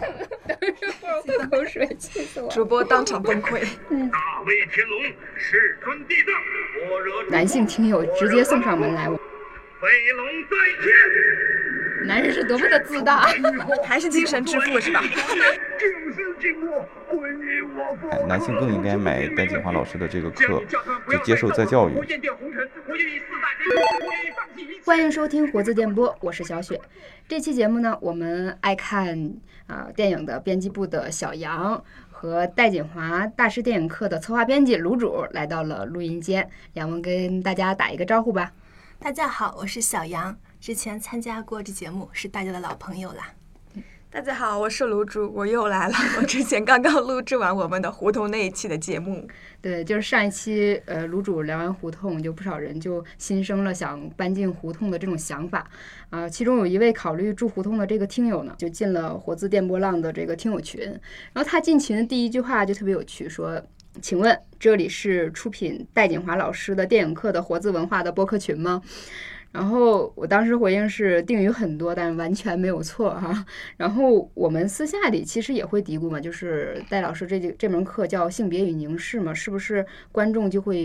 等一会儿，口水，气死我！主播当场崩溃。大威天龙，世尊地藏，般若男性听友直接送上门来，飞龙在天。男人是多么的自大，还是精神致富是吧？男性更应该买戴锦华老师的这个课，就接受再教育。欢迎收听活字电波，我是小雪。这期节目呢，我们爱看啊、电影的编辑部的小杨和戴锦华大师电影课的策划编辑卢主来到了录音间，两位跟大家打一个招呼吧。大家好，我是小杨，之前参加过这节目，是大家的老朋友啦。大家好，我是卢珠，我又来了。我之前刚刚录制完我们的胡同那一期的节目，对，就是上一期呃卢主聊完胡同，就不少人就心生了想搬进胡同的这种想法啊、其中有一位考虑住胡同的这个听友呢，就进了活字电波浪的这个听友群，然后他进群的第一句话就特别有趣，说。请问这里是出品戴锦华老师的电影课的活字文化的播客群吗？然后我当时回应是定语很多，但完全没有错哈、然后我们私下里其实也会嘀咕嘛，就是戴老师这这门课叫性别与凝视嘛，是不是观众就会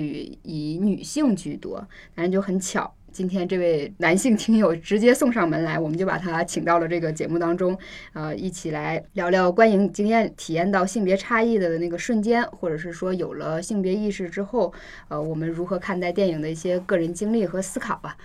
以女性居多？反正就很巧。今天这位男性听友直接送上门来，我们就把他请到了这个节目当中，呃，一起来聊聊观影经验，体验到性别差异的那个瞬间，或者是说有了性别意识之后，呃，我们如何看待电影的一些个人经历和思考吧。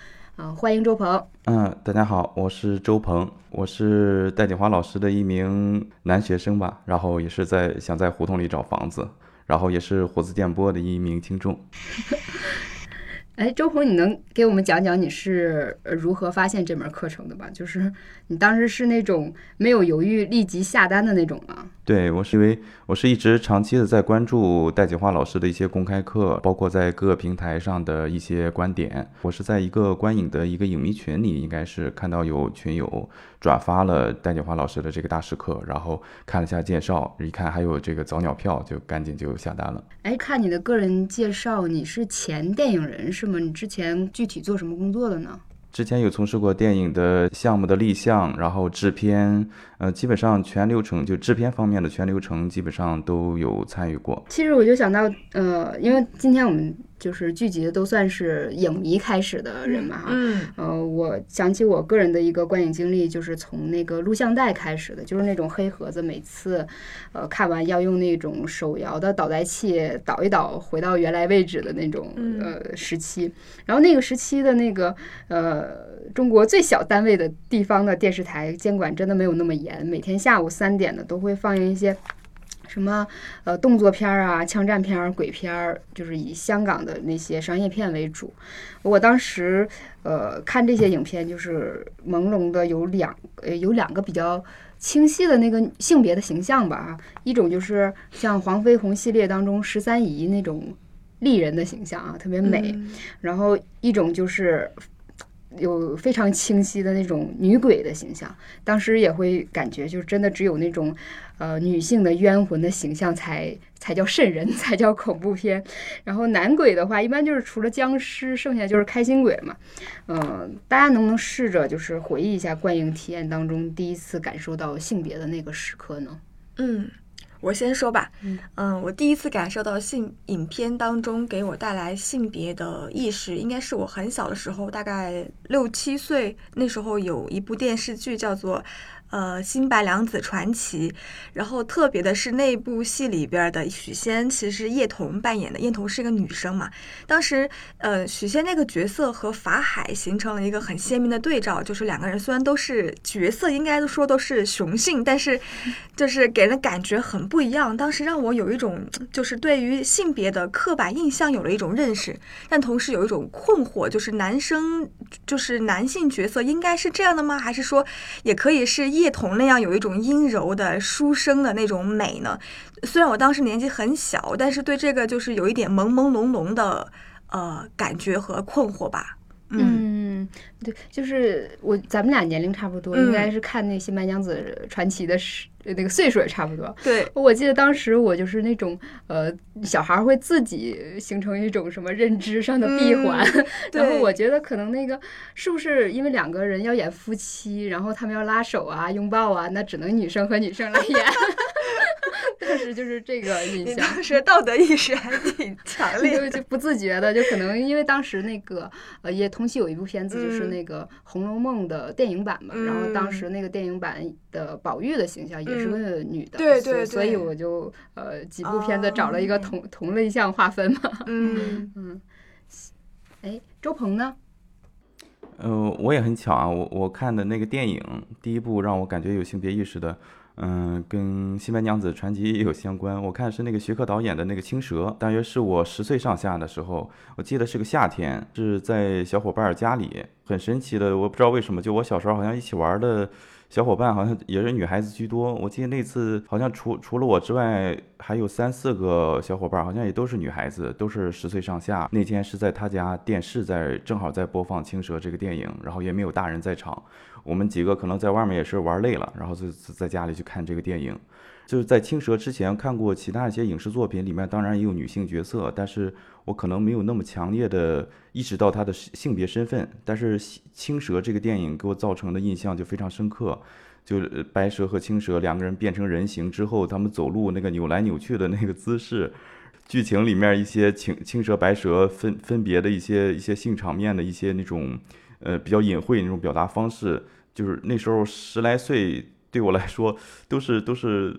欢迎周鹏。嗯，大家好，我是周鹏，我是戴锦华老师的一名男学生吧，然后也是在想在胡同里找房子，然后也是活字电波的一名听众。哎，周鹏，你能给我们讲讲你是呃如何发现这门课程的吧？就是你当时是那种没有犹豫立即下单的那种吗？对我是因为我是一直长期的在关注戴锦华老师的一些公开课，包括在各个平台上的一些观点。我是在一个观影的一个影迷群里，应该是看到有群友转发了戴锦华老师的这个大师课，然后看了下介绍，一看还有这个早鸟票，就赶紧就下单了。哎，看你的个人介绍，你是前电影人是吗？你之前具体做什么工作的呢？之前有从事过电影的项目的立项，然后制片，呃，基本上全流程就制片方面的全流程基本上都有参与过。其实我就想到，呃，因为今天我们就是聚集的都算是影迷开始的人嘛，哈、嗯，呃，我想起我个人的一个观影经历，就是从那个录像带开始的，就是那种黑盒子，每次呃看完要用那种手摇的导带器导一导，回到原来位置的那种呃时期。然后那个时期的那个呃中国最小单位的地方的电视台监管真的没有那么严，每天下午三点的都会放映一些。什么呃动作片儿啊、枪战片儿、鬼片儿，就是以香港的那些商业片为主。我当时呃看这些影片，就是朦胧的有两呃有两个比较清晰的那个性别的形象吧啊，一种就是像黄飞鸿系列当中十三姨那种丽人的形象啊，特别美。嗯然后一种就是有非常清晰的那种女鬼的形象，当时也会感觉就是真的只有那种呃女性的冤魂的形象才才叫瘆人，才叫恐怖片。然后男鬼的话，一般就是除了僵尸，剩下就是开心鬼嘛。嗯、大家能不能试着就是回忆一下观影体验当中第一次感受到性别的那个时刻呢？嗯，我先说吧。嗯我第一次感受到性影片当中给我带来性别的意识，应该是我很小的时候，大概六七岁，那时候有一部电视剧叫做。呃，《新白娘子传奇》，然后特别的是那部戏里边的许仙，其实叶童扮演的。叶童是一个女生嘛，当时呃，许仙那个角色和法海形成了一个很鲜明的对照，就是两个人虽然都是角色，应该说都是雄性，但是 就是给人感觉很不一样。当时让我有一种就是对于性别的刻板印象有了一种认识，但同时有一种困惑，就是男生就是男性角色应该是这样的吗？还是说也可以是叶童那样有一种阴柔的书生的那种美呢？虽然我当时年纪很小，但是对这个就是有一点朦朦胧胧的呃感觉和困惑吧。嗯嗯，对，就是我咱们俩年龄差不多，嗯应该是看那《新白娘子传奇》的时那个岁数也差不多。对，我记得当时我就是那种呃，小孩会自己形成一种什么认知上的闭环，然后我觉得可能那个是不是因为两个人要演夫妻，然后他们要拉手啊、拥抱啊，那只能女生和女生来 演。当时就是这个 印你象。当时道德意识还挺强 烈就就不自觉的，就可能因为当时那个呃，也同期有一部片子就是嗯。那个《红楼梦》的电影版嘛，然后当时那个电影版的宝玉的形象也是嗯。个女的，对对所以所以我就呃几部片子找了一个哦。同同类项划分嘛，嗯。嗯，哎，周鹏呢？呃，我也很巧啊，我我看的那个电影第一部让我感觉有性别意识的，嗯、跟《新白娘子传奇》也有相关。我看是那个徐克导演的那个《青蛇》，大约是我十岁上下的时候，我记得是个夏天，是在小伙伴家里，很神奇的，我不知道为什么，就我小时候好像一起玩的。小伙伴好像也是女孩子居多，我记得那次好像除除了我之外，还有三四个小伙伴，好像也都是女孩子，都是十岁上下。那天是在他家电视在正好在播放《青蛇》这个电影，然后也没有大人在场，我们几个可能在外面也是玩累了，然后就在家里去看这个电影。就是在《青蛇》之前看过其他一些影视作品，里面当然也有女性角色，但是我可能没有那么强烈的意识到她的性别身份。但是《青蛇》这个电影给我造成的印象就非常深刻，就白蛇和青蛇两个人变成人形之后，他们走路那个扭来扭去的那个姿势，剧情里面一些青青蛇白蛇分分别的一些一些性场面的一些那种呃比较隐晦那种表达方式，就是那时候十来岁。对我来说，都是都是，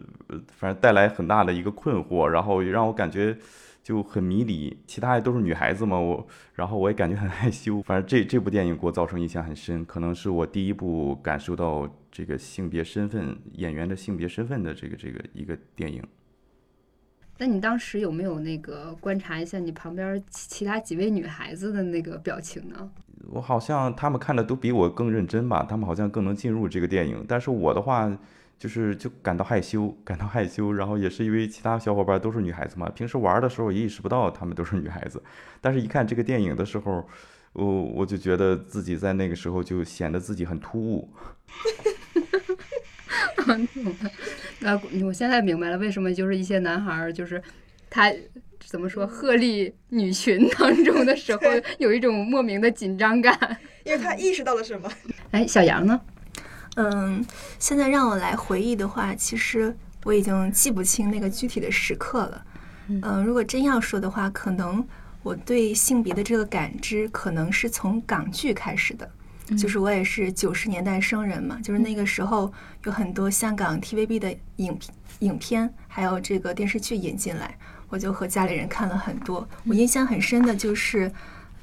反正带来很大的一个困惑，然后也让我感觉就很迷离。其他也都是女孩子嘛，我，然后我也感觉很害羞。反正这这部电影给我造成印象很深，可能是我第一部感受到这个性别身份演员的性别身份的这个这个一个电影。那你当时有没有那个观察一下你旁边其其他几位女孩子的那个表情呢？我好像他们看的都比我更认真吧，他们好像更能进入这个电影。但是我的话，就是就感到害羞，感到害羞。然后也是因为其他小伙伴都是女孩子嘛，平时玩的时候也意识不到她们都是女孩子。但是一看这个电影的时候，我我就觉得自己在那个时候就显得自己很突兀。呃，我现在明白了，为什么就是一些男孩儿，就是他怎么说，鹤立女群当中的时候，有一种莫名的紧张感。因为他意识到了什么？哎，小杨呢？嗯，现在让我来回忆的话，其实我已经记不清那个具体的时刻了。嗯、如果真要说的话，可能我对性别的这个感知，可能是从港剧开始的。就是我也是九十年代生人嘛，就是那个时候有很多香港 TVB 的影影片，还有这个电视剧引进来，我就和家里人看了很多。我印象很深的就是，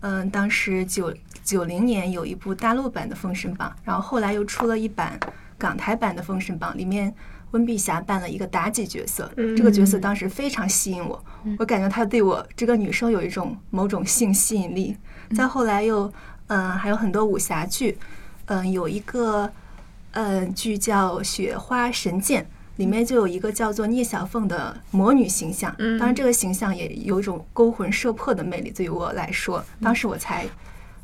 嗯，当时九九零年有一部大陆版的《封神榜》，然后后来又出了一版港台版的《封神榜》，里面温碧霞扮了一个妲己角色，这个角色当时非常吸引我，我感觉她对我这个女生有一种某种性吸引力。再后来又，嗯，还有很多武侠剧，嗯，有一个，嗯，剧叫《雪花神剑》。里面就有一个叫做聂小凤的魔女形象，嗯当然这个形象也有一种勾魂摄魄的魅力。对于我来说，当时我才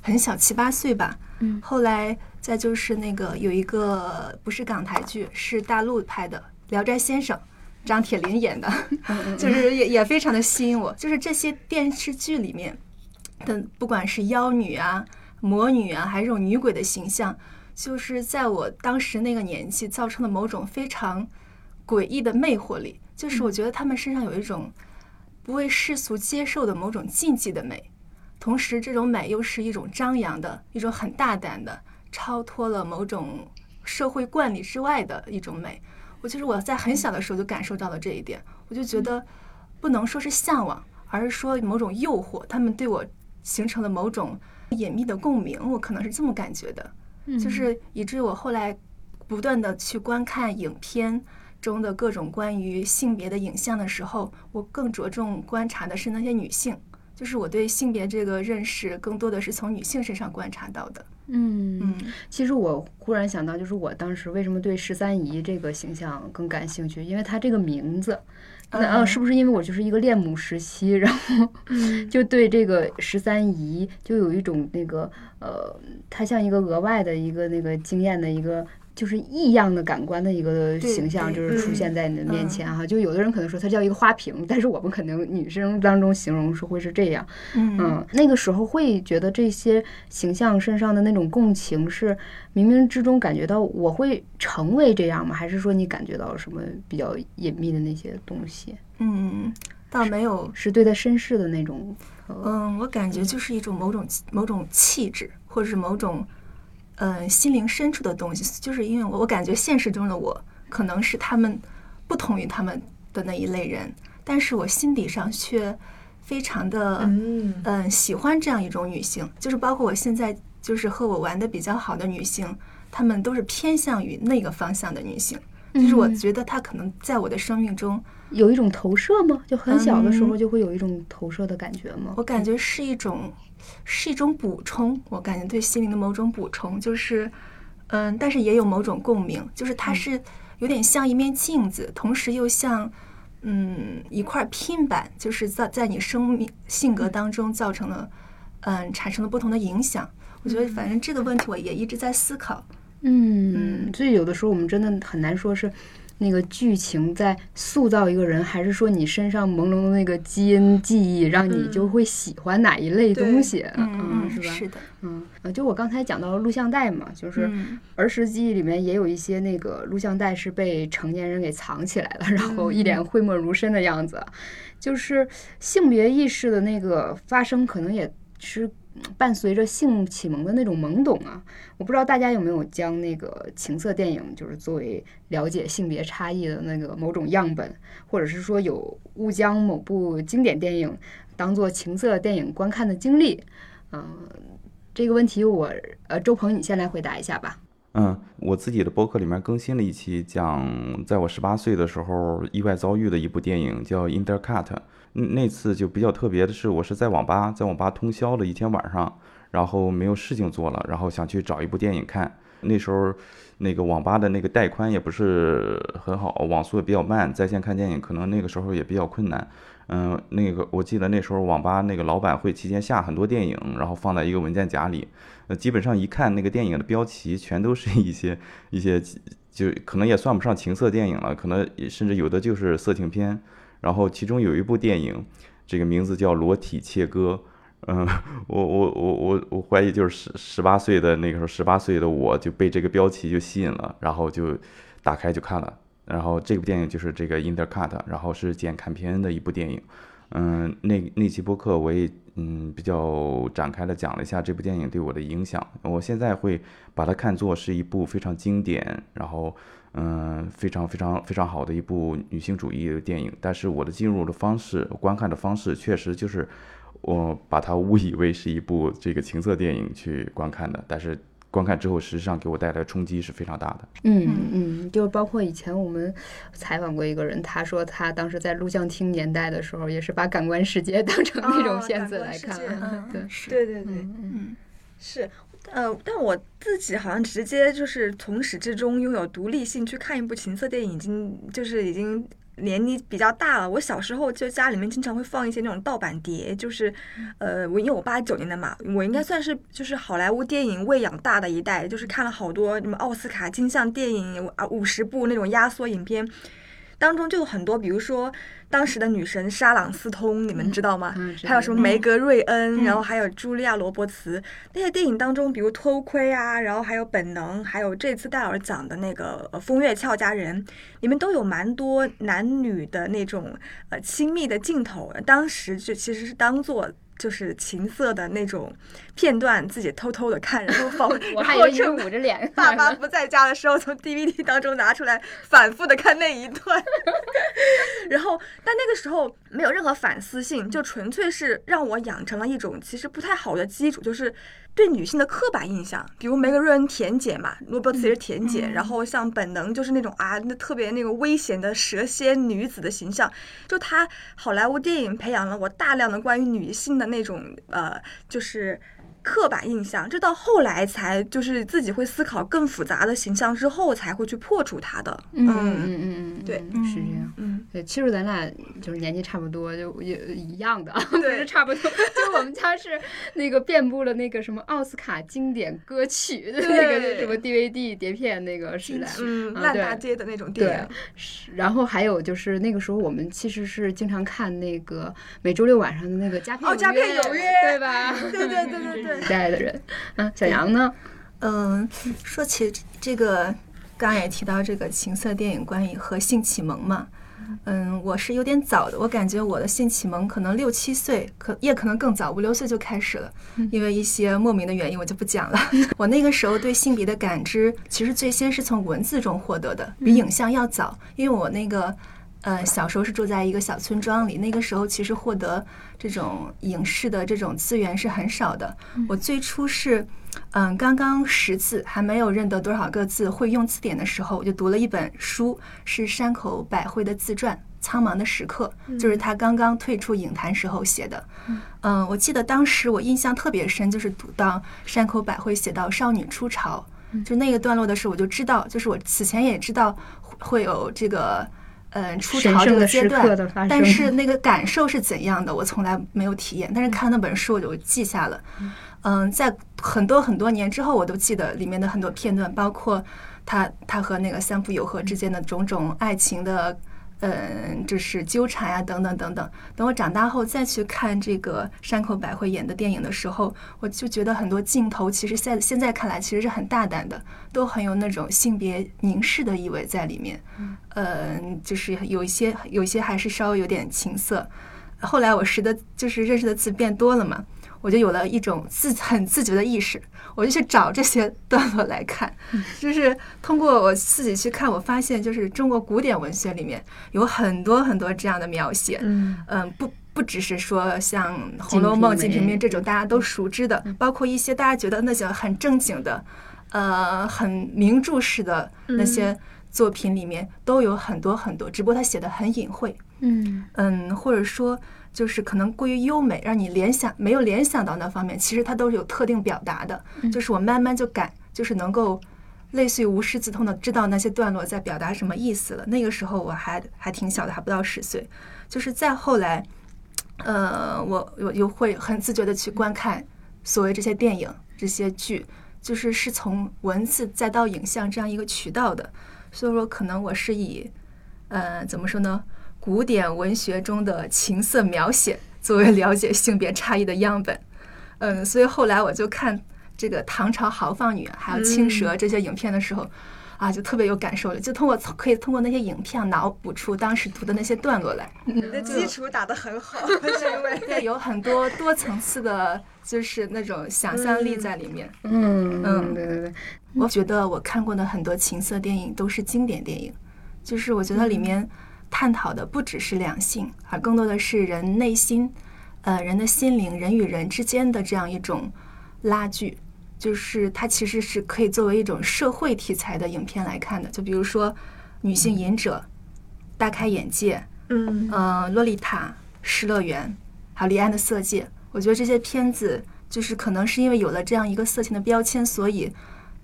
很小，七八岁吧。嗯后来再就是那个有一个不是港台剧，是大陆拍的《聊斋先生》，张铁林演的，就是也也非常的吸引我。就是这些电视剧里面的，不管是妖女啊、魔女啊，还是这种女鬼的形象，就是在我当时那个年纪造成了某种非常诡异的魅惑力。就是我觉得他们身上有一种不为世俗接受的某种禁忌的美，同时这种美又是一种张扬的、一种很大胆的、超脱了某种社会惯例之外的一种美。我就是我在很小的时候就感受到了这一点，我就觉得不能说是向往，而是说某种诱惑，他们对我形成了某种隐秘的共鸣，我可能是这么感觉的，就是以至于我后来不断的去观看影片中的各种关于性别的影像的时候，我更着重观察的是那些女性，就是我对性别这个认识更多的是从女性身上观察到的。嗯嗯其实我忽然想到，就是我当时为什么对十三姨这个形象更感兴趣，因为她这个名字。那呃，嗯是不是因为我就是一个恋母时期，然后就对这个十三姨就有一种那个呃，她像一个额外的一个那个经验的一个。就是异样的感官的一个形象，就是出嗯现在你的面前哈。就有的人可能说它叫一个花瓶，但是我们可能女生当中形容是会是这样。嗯嗯，那个时候会觉得这些形象身上的那种共情是冥冥之中感觉到我会成为这样吗？还是说你感觉到什么比较隐秘的那些东西？嗯，倒没有是对待身世的那种？呃、嗯，我感觉就是一种某种某种气质，或者是某种嗯心灵深处的东西。就是因为我我感觉现实中的我可能是他们不同于他们的那一类人，但是我心底上却非常的嗯嗯喜欢这样一种女性。就是包括我现在就是和我玩的比较好的女性，她们都是偏向于那个方向的女性。就是我嗯觉得它可能在我的生命中，有一种投射吗？就很小的时候嗯就会有一种投射的感觉吗？我感觉是一种，是一种补充。我感觉对心灵的某种补充，就是，嗯，但是也有某种共鸣，就是它是有点像一面镜子，同时又像，嗯，一块拼板，就是在在你生命性格当中造成了，嗯，产生了不同的影响。我觉得反正这个问题我也一直在思考。嗯，所以有的时候我们真的很难说是那个剧情在塑造一个人，还是说你身上朦胧的那个基因记忆，让你就会喜欢哪一类东西，嗯，是吧？是的，嗯，呃，就我刚才讲到录像带嘛，就是嗯。儿时记忆里面也有一些那个录像带是被成年人给藏起来了，然后一脸讳莫如深的样子，就是性别意识的那个发生，可能也是伴随着性启蒙的那种懵懂啊。我不知道大家有没有将那个情色电影，就是作为了解性别差异的那个某种样本，或者是说有误将某部经典电影当做情色电影观看的经历，嗯、这个问题我呃，周鹏你先来回答一下吧。嗯，我自己的博客里面更新了一期讲，在我十八岁的时候意外遭遇的一部电影，叫《Intercut》。那次就比较特别的是，我是在网吧，在网吧通宵了一天晚上，然后没有事情做了，然后想去找一部电影看。那时候，那个网吧的那个带宽也不是很好，网速也比较慢，在线看电影可能那个时候也比较困难。嗯，那个我记得那时候网吧那个老板会提前下很多电影，然后放在一个文件夹里。呃，基本上一看那个电影的标题，全都是一些一些，就可能也算不上情色电影了，可能甚至有的就是色情片。然后其中有一部电影，这个名字叫《裸体切割》。嗯，我我我我我怀疑就是十十八岁的那个时候，十八岁的我就被这个标题就吸引了，然后就打开就看了。然后这部电影就是这个《In the Cut》，然后是简·坎皮恩的一部电影。嗯，那那期播客我也嗯比较展开的讲了一下这部电影对我的影响。我现在会把它看作是一部非常经典，然后嗯非常非常非常好的一部女性主义的电影。但是我的进入的方式、观看的方式，确实就是我把它误以为是一部这个情色电影去观看的，但是。观看之后，实际上给我带来的冲击是非常大的。嗯嗯，就包括以前我们采访过一个人，他说他当时在录像厅年代的时候，也是把《感官世界 》当成那种哦片子来看对，是，对对嗯是，呃，但我自己好像直接就是从始至终拥有独立性去看一部情色电影，已经就是已经年龄比较大了。我小时候就家里面经常会放一些那种盗版碟，就是，呃，我因为我八九年的嘛，我应该算是就是好莱坞电影喂养大的一代，就是看了好多什么奥斯卡金像电影啊五十部那种压缩影片。当中就有很多，比如说当时的女神莎朗斯通，你们知道吗？嗯还有什么梅格瑞恩，嗯然后还有茱莉亚罗伯茨那些电影当中，比如偷窥啊，然后还有本能，还有这次戴尔讲的那个呃风月俏佳人，里面都有蛮多男女的那种呃亲密的镜头，当时就其实是当做。就是情色的那种片段，自己偷偷的看，然后放，我还以为你是趁捂着脸 爸妈不在家的时候，从 DVD 当中拿出来反复的看那一段，然后但那个时候没有任何反思性，就纯粹是让我养成了一种其实不太好的基础，就是对女性的刻板印象，比如梅格瑞恩甜姐嘛，罗伯茨也是甜姐，然后。像本能就是那种啊，那特别那个危险的蛇蝎女子的形象，就她好莱坞电影培养了我大量的关于女性的那种呃，就是刻板印象，这到后来才就是自己会思考更复杂的形象之后才会去破除它的。嗯嗯嗯嗯，对嗯是这样。嗯，对，其实咱俩就是年纪差不多，就也一样的，不对是差不多。就我们家是那个遍布了那个什么奥斯卡经典歌曲的那个什么 DVD 碟片那个时代。嗯，烂大街的那种对电影。，是，然后还有就是那个时候我们其实是经常看那个每周六晚上的那个佳片哦佳片有约对吧？对对对对对 代的人，嗯，小杨呢？嗯，说起这个，刚刚也提到这个情色电影观影和性启蒙嘛。嗯，我是有点早的，我感觉我的性启蒙可能六七岁，可也可能更早，五六岁就开始了。因为一些莫名的原因，我就不讲了。我那个时候对性别的感知，其实最先是从文字中获得的，比影像要早。因为我那个呃小时候是住在一个小村庄里，那个时候其实获得这种影视的这种资源是很少的。我最初是。嗯，刚刚识字还没有认得多少个字，会用字典的时候，我就读了一本书，是山口百惠的自传《苍茫的时刻》，就是他刚刚退出影坛时候写的。嗯，我记得当时我印象特别深，就是读到山口百惠写到少女初潮，就那个段落的时候，我就知道，就是我此前也知道会有这个。嗯，初神潮这个阶段但是那个感受是怎样的，我从来没有体验。但是看那本书，我就记下了。嗯，在很多很多年之后，我都记得里面的很多片段，包括他他和那个三浦友和之间的种种爱情的，嗯，就是纠缠呀、等等等等。等我长大后再去看这个山口百惠演的电影的时候，我就觉得很多镜头其实在现在看来其实是很大胆的，都很有那种性别凝视的意味在里面。嗯，就是有一些有一些还是稍微有点情色。后来我识的，就是认识的字变多了嘛，我就有了一种自 很自觉的意识，我就去找这些段落来看，就是通过我自己去看，我发现就是中国古典文学里面有很多很多这样的描写，嗯。嗯，不不只是说像《红楼梦》《金瓶梅》这种大家都熟知的，包括一些大家觉得那些很正经的，呃，很名著式的那些作品里面都有很多很多，只不过他写的很隐晦，嗯。嗯，或者说就是可能过于优美，让你联想没有联想到那方面，其实它都是有特定表达的。就是我慢慢就感，就是能够类似于无师自通的知道那些段落在表达什么意思了。那个时候我还还挺小的，还不到十岁。就是再后来，呃，我我又会很自觉的去观看所谓这些电影、这些剧，就是是从文字再到影像这样一个渠道的。所以说，可能我是以，呃，怎么说呢？古典文学中的情色描写作为了解性别差异的样本。嗯，所以后来我就看这个唐朝豪放女还有青蛇这些影片的时候，啊，就特别有感受了，就通过可以通过那些影片脑补出当时读的那些段落来。你的基础打得很好，这位。对，有很多多层次的，就是那种想象力在里面。嗯嗯对对对，我觉得我看过的很多情色电影都是经典电影，就是我觉得里面探讨的不只是两性，而更多的是人内心，呃，人的心灵，人与人之间的这样一种拉锯。就是它其实是可以作为一种社会题材的影片来看的，就比如说《女性隐者》《大开眼界》嗯。呃，《洛丽塔》《失乐园》，还有《李安的色戒》，我觉得这些片子就是可能是因为有了这样一个色情的标签，所以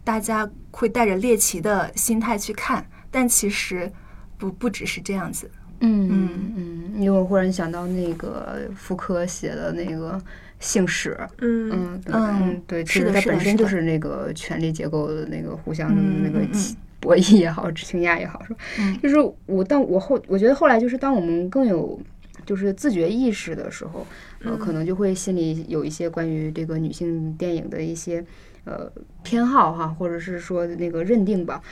大家会带着猎奇的心态去看，但其实不不只是这样子。嗯嗯，因为我忽然想到那个福柯写的那个性史，嗯嗯对嗯嗯对，其实它本身就是那个权力结构的那个互相的嗯那个嗯嗯起博弈也好，倾轧也好，是吧？嗯就是我但我后，我觉得后来就是当我们更有就是自觉意识的时候，呃，可能就会心里有一些关于这个女性电影的一些。呃，偏好哈，或者是说那个认定吧，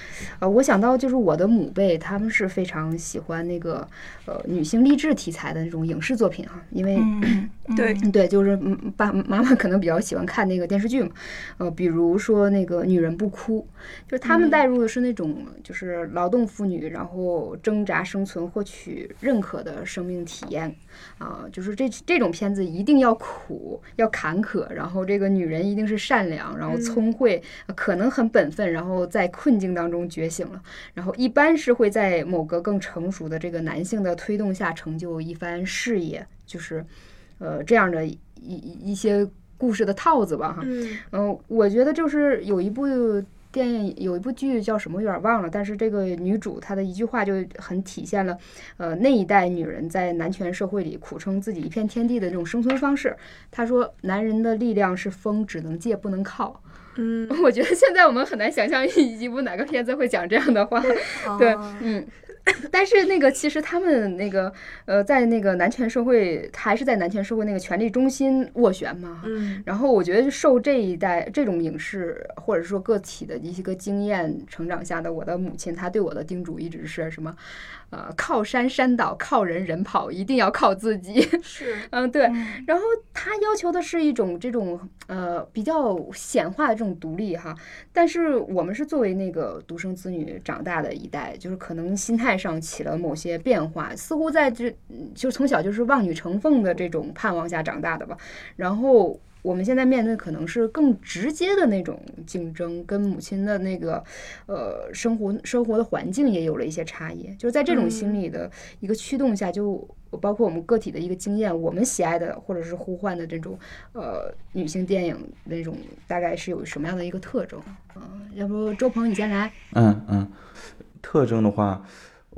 呃，我想到就是我的母辈，他们是非常喜欢那个呃女性励志题材的那种影视作品哈，因为嗯，对嗯对，就是嗯爸妈妈可能比较喜欢看那个电视剧嘛，呃，比如说那个《女人不哭》，就是他们带入的是那种就是劳动妇女，然后挣扎生存、获取认可的生命体验。啊、就是这这种片子一定要苦、要坎坷，然后这个女人一定是善良，然后聪慧，呃可能很本分，然后在困境当中觉醒了，然后一般是会在某个更成熟的这个男性的推动下成就一番事业，就是。呃，这样的一一一些故事的套子吧哈。嗯嗯，我觉得就是有一部电影，有一部剧叫什么，有点忘了。但是这个女主她的一句话就很体现了，呃，那一代女人在男权社会里苦撑自己一片天地的这种生存方式。她说：“男人的力量是风，只能借不能靠。嗯” 我觉得现在我们很难想象一一部哪个片子会讲这样的话。对哦，嗯。但是那个，其实他们那个，呃，在那个男权社会，还是在男权社会那个权力中心斡旋嘛。嗯然后我觉得受这一代这种影视或者说个体的一些个经验成长下的我的母亲，她对我的叮嘱一直是什么？呃，靠山山倒，靠人人跑，一定要靠自己。是 嗯，对。然后她要求的是一种这种呃比较显化的这种独立哈，但是我们是作为那个独生子女长大的一代，就是可能心态上起了某些变化，似乎在这嗯就从小就是望女成凤的这种盼望下长大的吧。然后我们现在面对可能是更直接的那种竞争，跟母亲的那个呃生活生活的环境也有了一些差异。就是在这种心理的一个驱动下，就包括我们个体的一个经验，我们喜爱的或者是呼唤的这种呃女性电影那种大概是有什么样的一个特征？嗯、要不周鹏你先来。嗯嗯，特征的话，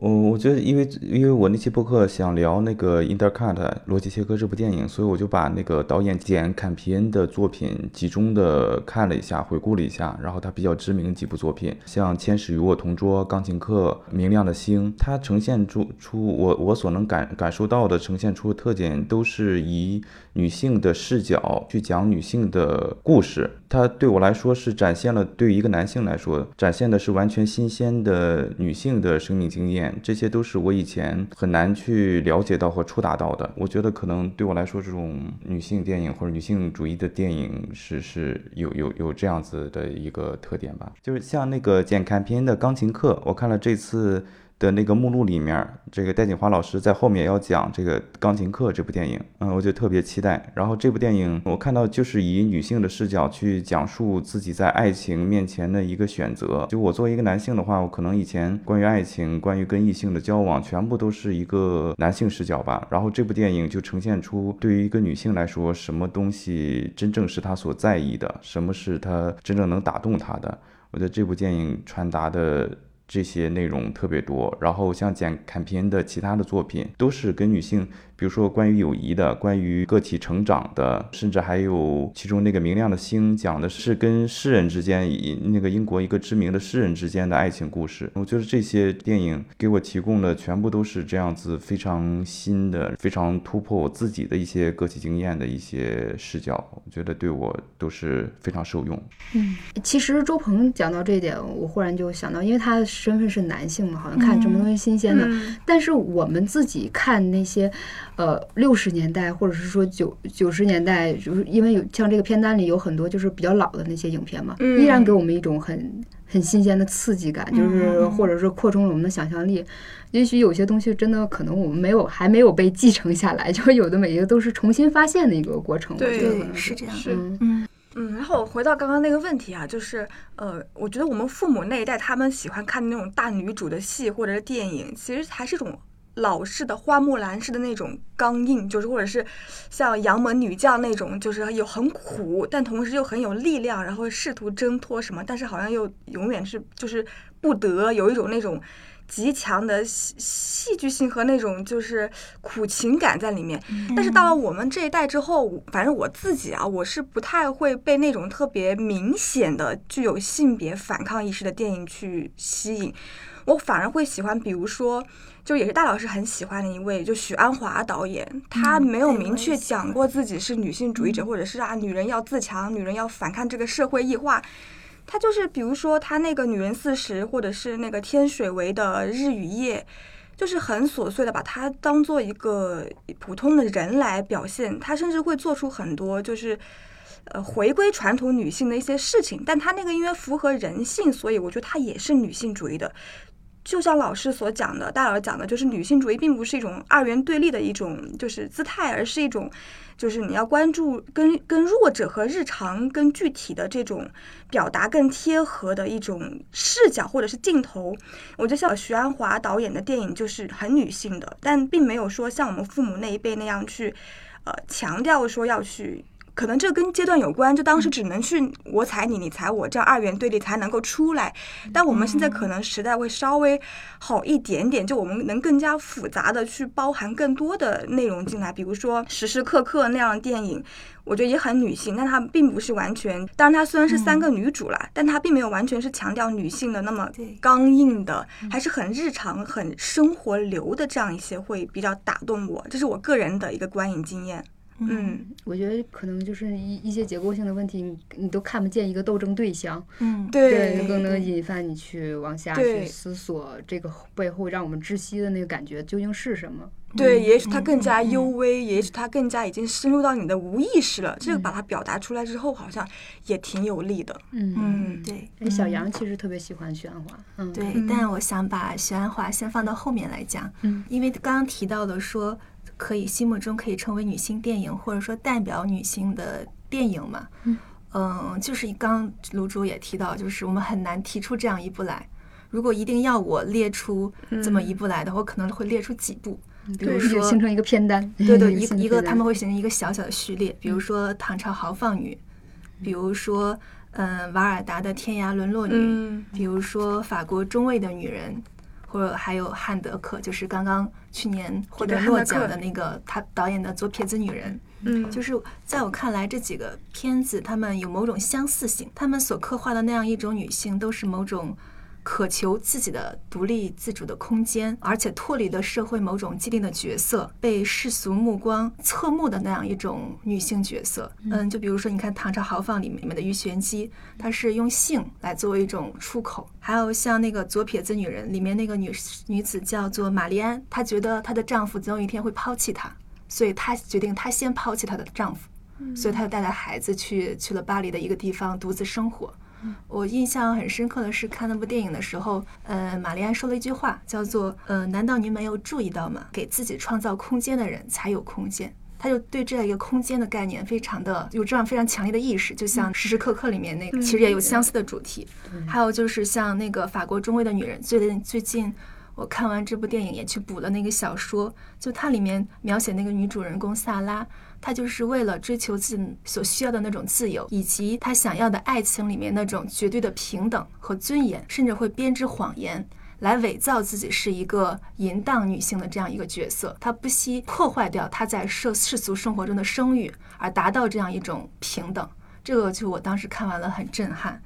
我我觉得，因为因为我那期播客想聊那个《Intercut》罗辑切割这部电影，所以我就把那个导演简·坎皮恩的作品集中的看了一下，回顾了一下，然后他比较知名几部作品，像《千使与我同桌》《钢琴课》《明亮的星》，它呈现出出我我所能感感受到的呈现出的特点，都是以女性的视角去讲女性的故事。它对我来说是展现了，对于一个男性来说，展现的是完全新鲜的女性的生命经验，这些都是我以前很难去了解到和触达到的。我觉得可能对我来说，这种女性电影或者女性主义的电影是是有有有这样子的一个特点吧。就是像那个简·坎片的《钢琴课》，我看了这次。的那个目录里面，这个戴锦华老师在后面要讲这个《钢琴课》这部电影，嗯，我就特别期待。然后这部电影我看到就是以女性的视角去讲述自己在爱情面前的一个选择。就我作为一个男性的话，我可能以前关于爱情、关于跟异性的交往，全部都是一个男性视角吧。然后这部电影就呈现出对于一个女性来说，什么东西真正是她所在意的，什么是她真正能打动她的。我觉得这部电影传达的。这些内容特别多，然后像简·坎皮恩的其他的作品，都是跟女性，比如说关于友谊的，关于个体成长的，甚至还有其中那个明亮的星，讲的是跟诗人之间，以那个英国一个知名的诗人之间的爱情故事。我觉得这些电影给我提供的全部都是这样子非常新的、非常突破我自己的一些个体经验的一些视角，我觉得对我都是非常受用。嗯其实周鹏讲到这一点，我忽然就想到，因为他的身份是男性嘛，好像看什么东西新鲜的。嗯但是我们自己看那些，呃，六十年代或者是说九九十年代，就是因为有像这个片单里有很多就是比较老的那些影片嘛，嗯依然给我们一种很很新鲜的刺激感，就是嗯或者是扩充了我们的想象力。也许有些东西真的可能我们没有还没有被继承下来，就有的每一个都是重新发现的一个过程。我对对，觉得可能是这样。是嗯嗯嗯，然后回到刚刚那个问题啊，就是呃，我觉得我们父母那一代他们喜欢看那种大女主的戏或者是电影，其实还是一种老式的花木兰式的那种刚硬，就是或者是像杨门女将那种，就是有很苦，但同时又很有力量，然后试图挣脱什么，但是好像又永远是就是不得，有一种那种。极强的戏戏剧性和那种就是苦情感在里面，但是到了我们这一代之后，反正我自己啊，我是不太会被那种特别明显的具有性别反抗意识的电影去吸引，我反而会喜欢，比如说，就也是大老师很喜欢的一位，就许鞍华导演，他嗯没有明确讲过自己是女性主义者，或者是啊，女人要自强，女人要反抗这个社会异化。他就是比如说他那个《女人四十》，或者是那个天水围的《日与夜》，就是很琐碎的把它当做一个普通的人来表现，他甚至会做出很多就是。呃，回归传统女性的一些事情，但他那个因为符合人性，所以我觉得他也是女性主义的。就像老师所讲的，大老师讲的，就是女性主义并不是一种二元对立的一种就是姿态，而是一种就是你要关注跟跟弱者和日常跟具体的这种表达更贴合的一种视角或者是镜头。我觉得像徐安华导演的电影就是很女性的，但并没有说像我们父母那一辈那样去呃强调说要去。可能这跟阶段有关，就当时只能去我踩你，你踩我，这样二元对立才能够出来。但我们现在可能时代会稍微好一点点，就我们能更加复杂的去包含更多的内容进来，比如说时时刻刻那样的电影。我觉得也很女性，但它并不是完全。当然，它虽然是三个女主啦，但它并没有完全是强调女性的那么刚硬的，还是很日常、很生活流的这样一些会比较打动我。这是我个人的一个观影经验。嗯，我觉得可能就是一一些结构性的问题，你你都看不见一个斗争对象。嗯，对，更能引发你去往下去思索这个背后让我们窒息的那个感觉究竟是什么。对，也许它更加幽微，也许它更加已经深入到你的无意识了。这个把它表达出来之后，好像也挺有力的。嗯嗯，对。小杨其实特别喜欢徐安华。嗯，对。但我想把徐安华先放到后面来讲。嗯，因为刚刚提到的说，可以心目中可以称为女性电影，或者说代表女性的电影嘛。嗯嗯，就是刚卢主也提到，就是我们很难提出这样一部来。如果一定要我列出这么一部来的话，我可能会列出几部。比如说形成一个片单，对对，一 一个他们会形成一个小小的序列。比如说唐朝豪放女，比如说嗯瓦尔达的天涯沦落女，比如说法国中尉的女人，或者还有汉德克，就是刚刚去年获得诺奖的那个他导演的左撇子女人。嗯，就是在我看来，这几个片子他们有某种相似性，他们所刻画的那样一种女性都是某种。渴求自己的独立自主的空间，而且脱离了社会某种既定的角色，被世俗目光侧目的那样一种女性角色。嗯，就比如说，你看《唐朝豪放》里面里面的鱼玄机，她是用性来作为一种出口；还有像那个《左撇子女人》里面那个女女子叫做玛丽安，她觉得她的丈夫总有一天会抛弃她，所以她决定她先抛弃她的丈夫，所以她就带着孩子去去了巴黎的一个地方独自生活。我印象很深刻的是看那部电影的时候，呃，玛丽安说了一句话，叫做“呃，难道您没有注意到吗？给自己创造空间的人才有空间。”他就对这样一个空间的概念非常的有这样非常强烈的意识，就像时时刻刻里面那个其实也有相似的主题。还有就是像那个法国中尉的女人，最近最近我看完这部电影也去补了那个小说，就它里面描写那个女主人公萨拉。她就是为了追求自己所需要的那种自由，以及她想要的爱情里面那种绝对的平等和尊严，甚至会编织谎言来伪造自己是一个淫荡女性的这样一个角色。她不惜破坏掉她在世世俗生活中的声誉，而达到这样一种平等。这个就我当时看完了很震撼。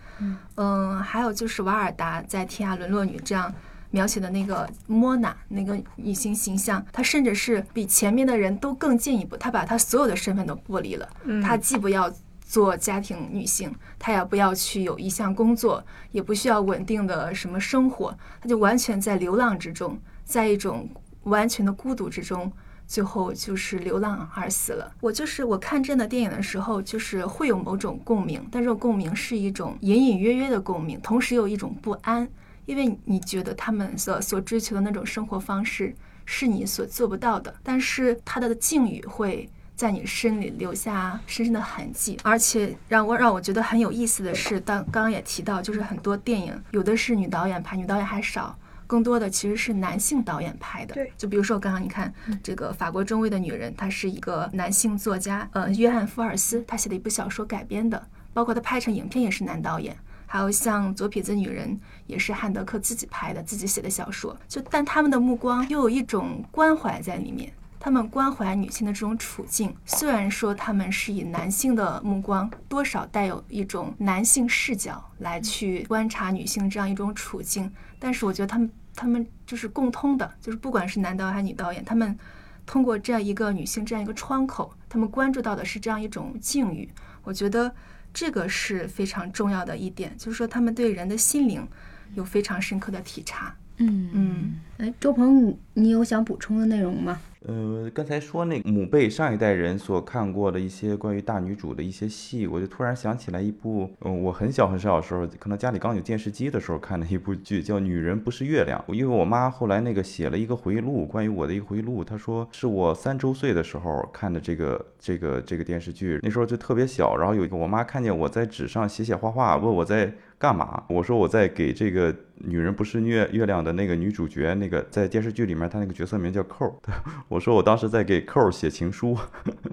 嗯，还有就是瓦尔达在《天涯沦落女》这样。描写的那个莫娜那个女性形象，她甚至是比前面的人都更进一步，她把她所有的身份都剥离了。她既不要做家庭女性，她也不要去有一项工作，也不需要稳定的什么生活，她就完全在流浪之中，在一种完全的孤独之中，最后就是流浪而死了。我就是我看这样的电影的时候，就是会有某种共鸣，但这种共鸣是一种隐隐约约的共鸣，同时有一种不安。因为你觉得他们所所追求的那种生活方式是你所做不到的，但是他的境遇会在你身里留下深深的痕迹。而且让我让我觉得很有意思的是，当刚刚也提到，就是很多电影有的是女导演拍，女导演还少，更多的其实是男性导演拍的。对，就比如说刚刚你看这个法国中尉的女人，她是一个男性作家，呃，约翰福尔斯他写的一部小说改编的，包括他拍成影片也是男导演。还有像左撇子女人，也是汉德克自己拍的、自己写的小说。就但他们的目光又有一种关怀在里面，他们关怀女性的这种处境。虽然说他们是以男性的目光，多少带有一种男性视角来去观察女性这样一种处境，但是我觉得他们他们就是共通的，就是不管是男导演还是女导演，他们通过这样一个女性这样一个窗口，他们关注到的是这样一种境遇。我觉得。这个是非常重要的一点，就是说他们对人的心灵有非常深刻的体察。嗯嗯，哎，周鹏，你有想补充的内容吗？呃，刚才说那个母辈上一代人所看过的一些关于大女主的一些戏，我就突然想起来一部，嗯，我很小很小的时候，可能家里刚有电视机的时候看的一部剧，叫《女人不是月亮》。因为我妈后来那个写了一个回忆录，关于我的一个回忆录，她说是我三周岁的时候看的这个这个这个电视剧，那时候就特别小，然后有一个我妈看见我在纸上写写画画，问我在。干嘛？我说我在给这个女人不是月月亮的那个女主角，那个在电视剧里面她那个角色名叫扣。我说我当时在给扣写情书，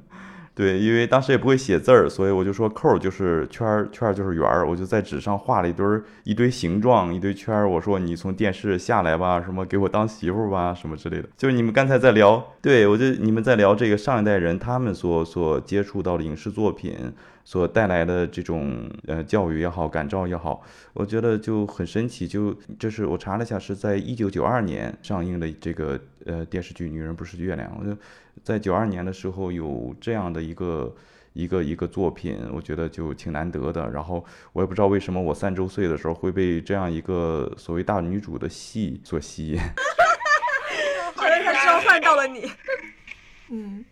对，因为当时也不会写字儿，所以我就说扣就是圈儿，圈儿就是圆儿，我就在纸上画了一堆一堆形状，一堆圈儿。我说你从电视下来吧，什么给我当媳妇吧，什么之类的。就是你们刚才在聊，对我就你们在聊这个上一代人他们所所接触到的影视作品。所带来的这种呃教育也好，感召也好，我觉得就很神奇。就就是我查了一下，是在一九九二年上映的这个呃电视剧《女人不是月亮》。我就在九二年的时候有这样的一个一个一个作品，我觉得就挺难得的。然后我也不知道为什么我三周岁的时候会被这样一个所谓大女主的戏所吸引。好像他召唤到了你。嗯，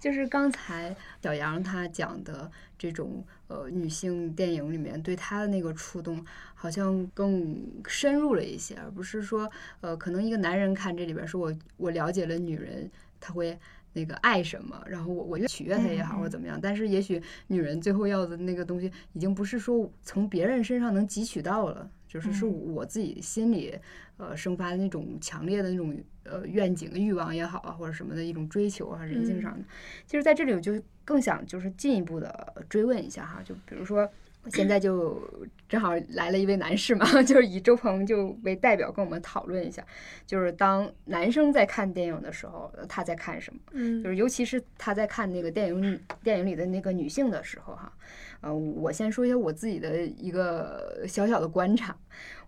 就是刚才小杨他讲的这种呃女性电影里面对他的那个触动，好像更深入了一些，而不是说呃可能一个男人看这里边说我我了解了女人，他会那个爱什么，然后我我就取悦她也好或怎么样，但是也许女人最后要的那个东西，已经不是说从别人身上能汲取到了。就是是我自己心里，呃，生发的那种强烈的那种呃愿景、欲望也好啊，或者什么的一种追求啊，人性上的。其实，在这里我就更想就是进一步的追问一下哈，就比如说现在就正好来了一位男士嘛，就是以周鹏就为代表跟我们讨论一下，就是当男生在看电影的时候，他在看什么？嗯，就是尤其是他在看那个电影电影里的那个女性的时候哈。呃，我先说一下我自己的一个小小的观察，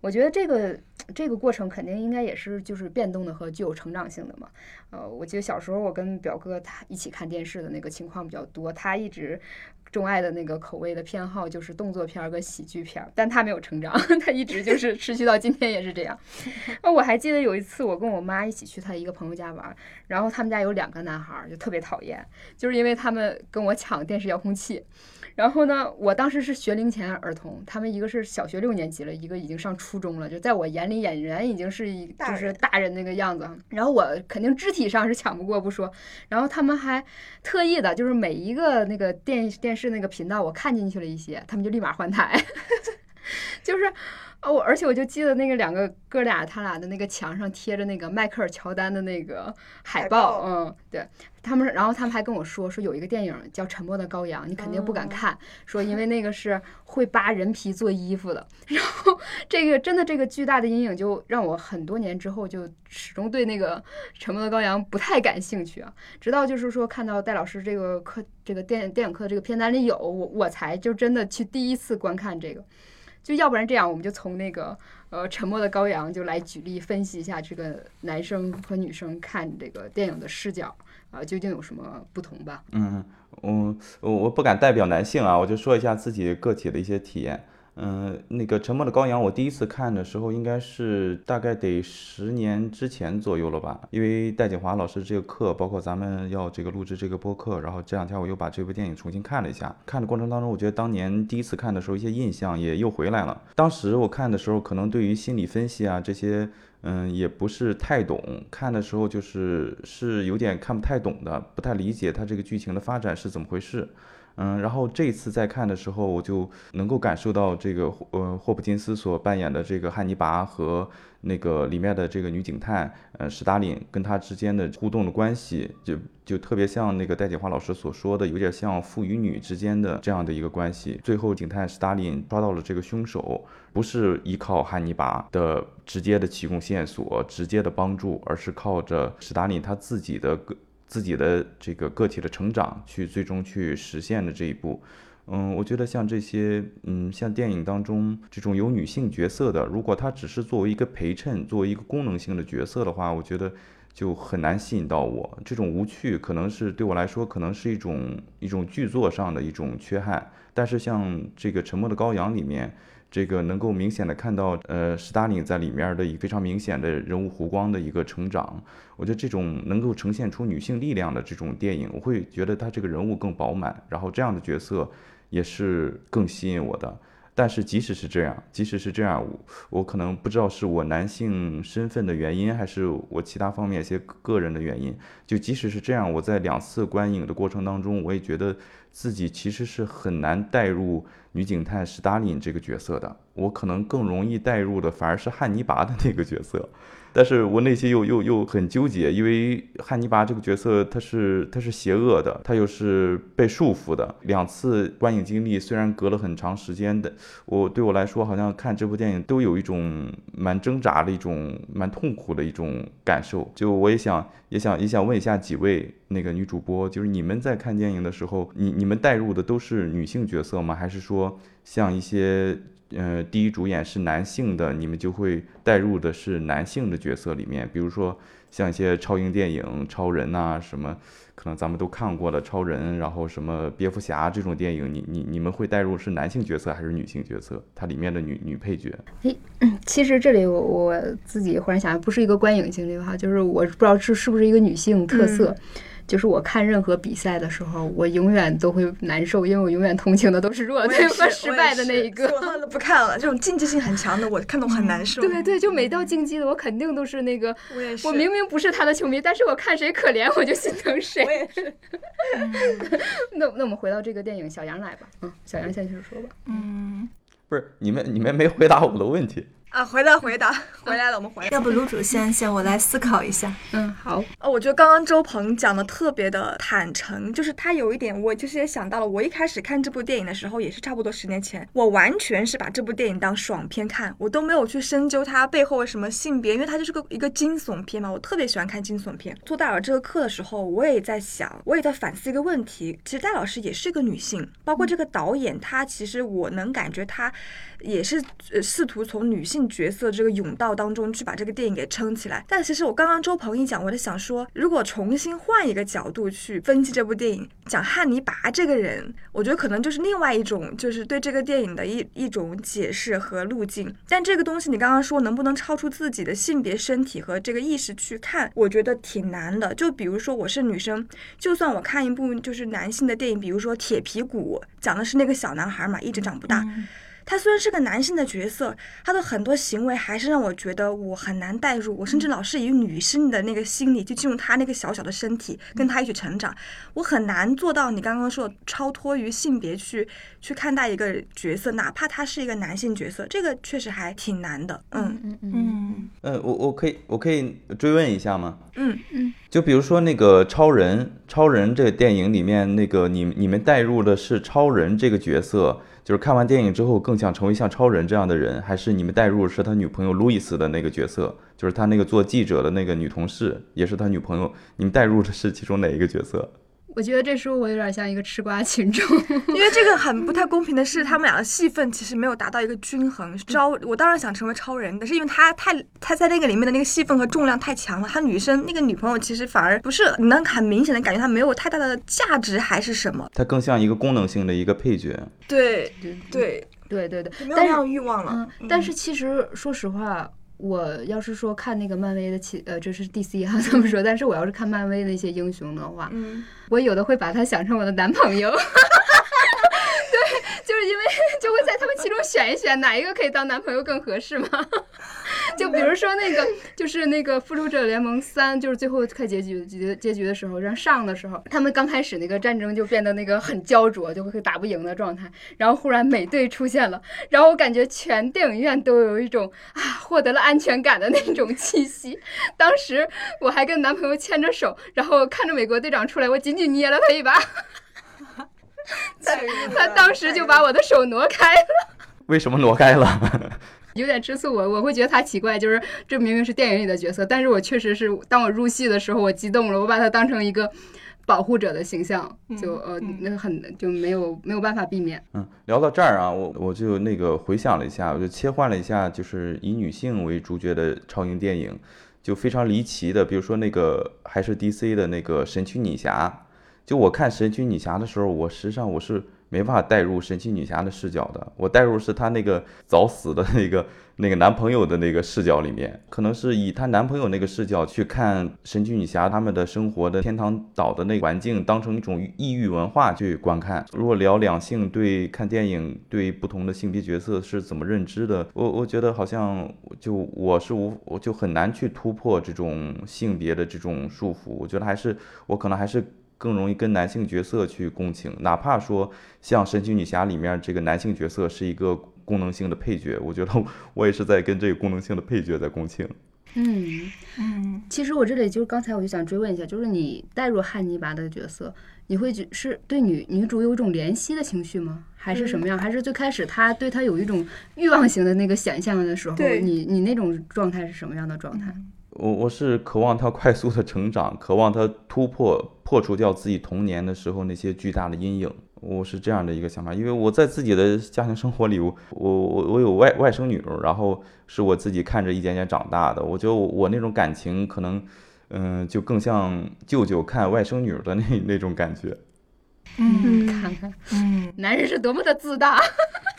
我觉得这个这个过程肯定应该也是就是变动的和具有成长性的嘛。呃，我记得小时候我跟表哥他一起看电视的那个情况比较多，他一直钟爱的那个口味的偏好就是动作片儿跟喜剧片儿，但他没有成长，他一直就 是持续到今天也是这样。那我还记得有一次我跟我妈一起去他一个朋友家玩，然后他们家有两个男孩儿，就特别讨厌，就是因为他们跟我抢电视遥控器。然后呢，我当时是学龄前儿童，他们一个是小学六年级了，一个已经上初中了，就在我眼里俨然已经是一就是大人那个样子。然后我肯定肢体上是抢不过不说，然后他们还特意的，就是每一个那个电电是那个频道我看进去了一些，他们就立马换台，就是。哦，我而且我就记得那个两个哥俩，他俩的那个墙上贴着那个迈克尔乔丹的那个海报，嗯，对他们，然后他们还跟我说，说有一个电影叫《沉默的羔羊》，你肯定不敢看，说因为那个是会扒人皮做衣服的。然后这个真的这个巨大的阴影，就让我很多年之后就始终对那个《沉默的羔羊》不太感兴趣啊。直到就是说看到戴老师这个课，这个电电影课这个片单里有，我我才就真的去第一次观看这个。就要不然这样，我们就从那个呃《沉默的羔羊》就来举例分析一下这个男生和女生看这个电影的视角啊，究竟有什么不同吧？嗯，我我不敢代表男性啊，我就说一下自己个体的一些体验。嗯，那个《沉默的羔羊》，我第一次看的时候应该是大概得十年之前左右了吧。因为戴锦华老师这个课，包括咱们要这个录制这个播客，然后这两天我又把这部电影重新看了一下。看的过程当中，我觉得当年第一次看的时候，一些印象也又回来了。当时我看的时候，可能对于心理分析啊这些，嗯，也不是太懂。看的时候就是是有点看不太懂的，不太理解它这个剧情的发展是怎么回事。嗯，然后这次再看的时候，我就能够感受到这个呃霍普金斯所扮演的这个汉尼拔和那个里面的这个女警探呃史达林跟他之间的互动的关系，就就特别像那个戴锦华老师所说的，有点像父与女之间的这样的一个关系。最后警探史达林抓到了这个凶手，不是依靠汉尼拔的直接的提供线索、直接的帮助，而是靠着史达林他自己的个。自己的这个个体的成长，去最终去实现的这一步，嗯，我觉得像这些，嗯，像电影当中这种有女性角色的，如果她只是作为一个陪衬，作为一个功能性的角色的话，我觉得就很难吸引到我。这种无趣可能是对我来说，可能是一种一种剧作上的一种缺憾。但是像这个《沉默的羔羊》里面。这个能够明显的看到，呃，史达林在里面的一非常明显的人物弧光的一个成长。我觉得这种能够呈现出女性力量的这种电影，我会觉得他这个人物更饱满，然后这样的角色也是更吸引我的。但是即使是这样，即使是这样，我我可能不知道是我男性身份的原因，还是我其他方面一些个人的原因。就即使是这样，我在两次观影的过程当中，我也觉得。自己其实是很难带入女警探史达林这个角色的，我可能更容易带入的反而是汉尼拔的那个角色。但是我内心又又又很纠结，因为汉尼拔这个角色他是他是邪恶的，他又是被束缚的。两次观影经历虽然隔了很长时间的，我对我来说好像看这部电影都有一种蛮挣扎的一种蛮痛苦的一种感受。就我也想也想也想问一下几位那个女主播，就是你们在看电影的时候，你你们带入的都是女性角色吗？还是说像一些？呃，第一主演是男性的，你们就会带入的是男性的角色里面，比如说像一些超英电影，超人呐，什么可能咱们都看过了超人，然后什么蝙蝠侠这种电影，你你你们会带入是男性角色还是女性角色？它里面的女女配角？诶，其实这里我我自己忽然想，不是一个观影经历哈，就是我不知道是是不是一个女性特色。就是我看任何比赛的时候，我永远都会难受，因为我永远同情的都是弱队和失败的那一个。我后来不看了，这种竞技性很强的，我看都很难受。对对，就每到竞技的，我肯定都是那个。我也是。我明明不是他的球迷，但是我看谁可怜，我就心疼谁。我也是。那那我们回到这个电影，小杨来吧。嗯，小杨先去说吧。嗯，不是你们，你们没回答我的问题。啊，回答回答 回来了，我们回来。要不卢主先先，我来思考一下。嗯，好。哦，我觉得刚刚周鹏讲的特别的坦诚，就是他有一点，我其实也想到了，我一开始看这部电影的时候，也是差不多十年前，我完全是把这部电影当爽片看，我都没有去深究它背后什么性别，因为它就是个一个惊悚片嘛，我特别喜欢看惊悚片。做戴尔这个课的时候，我也在想，我也在反思一个问题，其实戴老师也是个女性，包括这个导演，他其实我能感觉他。也是呃试图从女性角色这个甬道当中去把这个电影给撑起来，但其实我刚刚周鹏一讲，我在想说，如果重新换一个角度去分析这部电影，讲汉尼拔这个人，我觉得可能就是另外一种，就是对这个电影的一一种解释和路径。但这个东西你刚刚说能不能超出自己的性别身体和这个意识去看，我觉得挺难的。就比如说我是女生，就算我看一部就是男性的电影，比如说《铁皮鼓》，讲的是那个小男孩嘛，一直长不大。他虽然是个男性的角色，他的很多行为还是让我觉得我很难代入。我甚至老是以女性的那个心理去进入他那个小小的身体，跟他一起成长。我很难做到你刚刚说超脱于性别去去看待一个角色，哪怕他是一个男性角色，这个确实还挺难的。嗯嗯嗯。呃，我我可以我可以追问一下吗？嗯嗯。就比如说那个超人，超人这个电影里面那个你你们带入的是超人这个角色。就是看完电影之后更想成为像超人这样的人，还是你们带入是他女朋友路易斯的那个角色？就是他那个做记者的那个女同事，也是他女朋友。你们带入的是其中哪一个角色？我觉得这时候我有点像一个吃瓜群众，因为这个很不太公平的是，他们俩的戏份其实没有达到一个均衡。超，我当然想成为超人，但是因为他太他在那个里面的那个戏份和重量太强了，他女生那个女朋友其实反而不是，你能很明显的感觉她没有太大的价值还是什么？她更像一个功能性的一个配角。对对对对对对，没有那样欲望了。但是其实说实话。我要是说看那个漫威的其呃，这是 DC 哈 这么说，但是我要是看漫威的一些英雄的话，我有的会把他想成我的男朋友，对，就是因为 就会在他们其中选一选哪一个可以当男朋友更合适嘛。就比如说那个，就是那个《复仇者联盟三》，就是最后看结局结结局的时候，让上的时候，他们刚开始那个战争就变得那个很焦灼，就会打不赢的状态。然后忽然美队出现了，然后我感觉全电影院都有一种啊获得了安全感的那种气息。当时我还跟男朋友牵着手，然后看着美国队长出来，我紧紧捏了他一把，他当时就把我的手挪开了。为什么挪开了？有点吃醋，我我会觉得他奇怪，就是这明明是电影里的角色，但是我确实是当我入戏的时候，我激动了，我把他当成一个保护者的形象，就呃那很就没有没有办法避免。嗯，聊到这儿啊，我我就那个回想了一下，我就切换了一下，就是以女性为主角的超英电影，就非常离奇的，比如说那个还是 DC 的那个神奇女侠，就我看神奇女侠的时候，我实际上我是。没办法带入神奇女侠的视角的，我带入是她那个早死的那个 那个男朋友的那个视角里面，可能是以她男朋友那个视角去看神奇女侠他们的生活的天堂岛的那个环境，当成一种异域文化去观看。如果聊两性对看电影对不同的性别角色是怎么认知的，我我觉得好像就我是无我就很难去突破这种性别的这种束缚。我觉得还是我可能还是。更容易跟男性角色去共情，哪怕说像《神奇女侠》里面这个男性角色是一个功能性的配角，我觉得我也是在跟这个功能性的配角在共情。嗯嗯，其实我这里就是刚才我就想追问一下，就是你带入汉尼拔的角色，你会觉是对女女主有一种怜惜的情绪吗？还是什么样？还是最开始他对他有一种欲望型的那个想象的时候，对你你那种状态是什么样的状态？我我是渴望他快速的成长，渴望他突破破除掉自己童年的时候那些巨大的阴影。我是这样的一个想法，因为我在自己的家庭生活里，我我我有外外甥女儿，然后是我自己看着一点点长大的。我觉得我那种感情可能，嗯、就更像舅舅看外甥女儿的那那种感觉。嗯看看嗯，男人是多么的自大。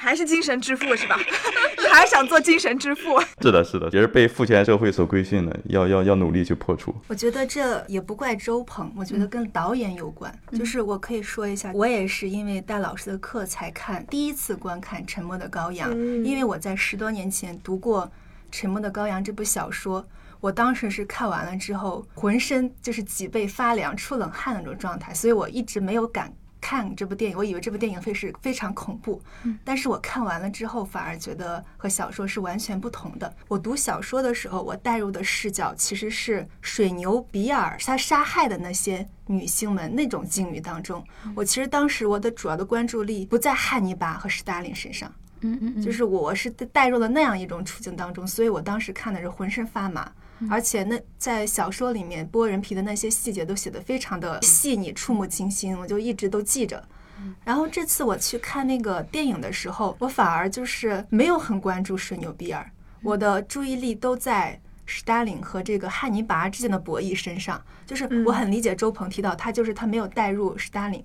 还是精神之父是吧？还是想做精神之父？是的，是的，也是被父权社会所规训的，要要要努力去破除。我觉得这也不怪周鹏，我觉得跟导演有关。就是我可以说一下，我也是因为戴老师的课才看第一次观看《沉默的羔羊》，嗯因为我在十多年前读过《沉默的羔羊》这部小说。我当时是看完了之后，浑身就是脊背发凉、出冷汗的那种状态，所以我一直没有敢看这部电影。我以为这部电影会是非常恐怖，但是我看完了之后，反而觉得和小说是完全不同的。我读小说的时候，我带入的视角其实是水牛比尔他杀害的那些女性们那种境遇当中。我其实当时我的主要的关注力不在汉尼拔和史达林身上，嗯嗯就是我是带入了那样一种处境当中，所以我当时看的是浑身发麻。而且那在小说里面剥人皮的那些细节都写得非常的细腻、触目惊心，我就一直都记着。然后这次我去看那个电影的时候，我反而就是没有很关注水牛比尔，我的注意力都在史达林和这个汉尼拔之间的博弈身上。就是我很理解周鹏提到他，就是他没有带入史达林，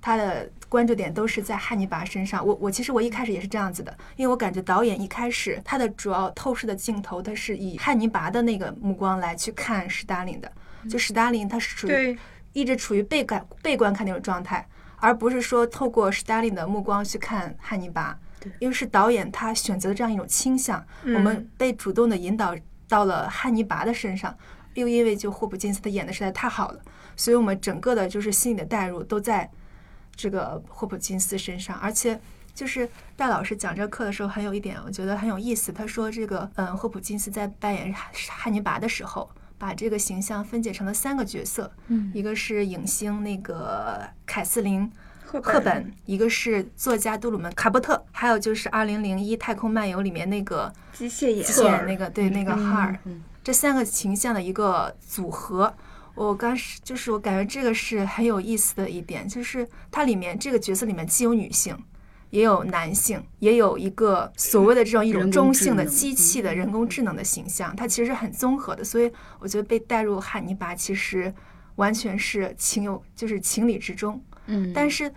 他的关注点都是在汉尼拔身上。我我其实我一开始也是这样子的，因为我感觉导演一开始他的主要透视的镜头，他是以汉尼拔的那个目光来去看史达林的。就史达林他是处于，一直处于被感被观看那种状态，而不是说透过史达林的目光去看汉尼拔。因为是导演他选择了这样一种倾向，我们被主动的引导到了汉尼拔的身上，又因为就霍普金斯他演的实在太好了，所以我们整个的就是心理的代入都在这个霍普金斯身上，而且。就是戴老师讲这个课的时候，很有一点我觉得很有意思。他说，这个嗯，霍普金斯在扮演汉尼拔的时候，把这个形象分解成了三个角色，嗯一个是影星那个凯瑟琳赫赫本，一个是作家杜鲁门卡波特，还有就是《二零零一太空漫游》里面那个机械眼机械人那个对那个哈尔，嗯这三个形象的一个组合。我刚是就是我感觉这个是很有意思的一点，就是它里面这个角色里面既有女性，也有男性，也有一个所谓的这种一种中性的机器的人工智能的形象，它其实是很综合的，所以我觉得被带入汉尼拔其实完全是情有就是情理之中。嗯，但是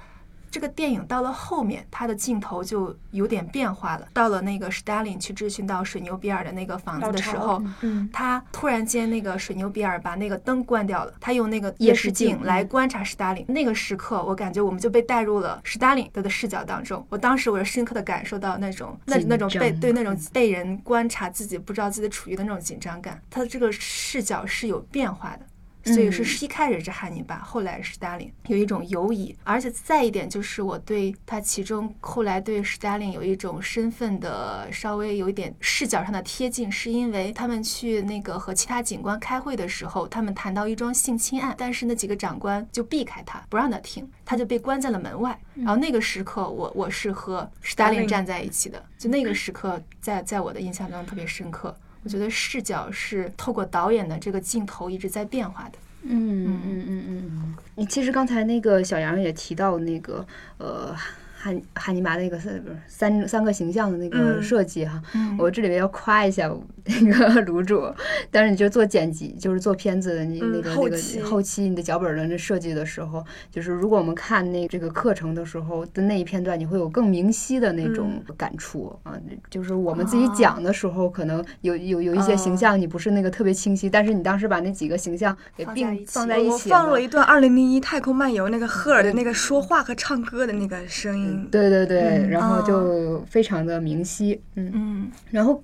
这个电影到了后面，它的镜头就有点变化了。到了那个史达林去质询到水牛比尔的那个房子的时候，嗯，他突然间那个水牛比尔把那个灯关掉了，他用那个夜视镜来观察史达林。那个时刻，我感觉我们就被带入了史达林的的视角当中。我当时我是深刻的感受到那种那那种被对那种被人观察自己不知道自己处于的那种紧张感，他的这个视角是有变化的。所以是嗯一开始是汉尼拔，后来是斯大林，有一种犹疑，而且再一点就是我对他其中后来对斯大林有一种身份的稍微有一点视角上的贴近，是因为他们去那个和其他警官开会的时候，他们谈到一桩性侵案，但是那几个长官就避开他，不让他听，他就被关在了门外。然后那个时刻我，我是和斯大林站在一起的，就那个时刻在在我的印象当中特别深刻。我觉得视角是透过导演的这个镜头一直在变化的。嗯嗯嗯嗯嗯，你其实刚才那个小杨也提到那个呃。汉汉尼拔那个三不是三三个形象的那个嗯设计哈，嗯我这里面要夸一下那个卤煮，但是你就做剪辑，就是做片子的你嗯那个那个后期你的脚本的那设计的时候，就是如果我们看那这个课程的时候的那一片段，你会有更明晰的那种感触啊，就是我们自己讲的时候，可能有有有一些形象你不是那个特别清晰，但是你当时把那几个形象给并放在一起。放了。一段《二零零一太空漫游》那个赫尔的那个说话和唱歌的那个声音。对对对，嗯然后哦就非常的明晰，嗯，嗯，然后，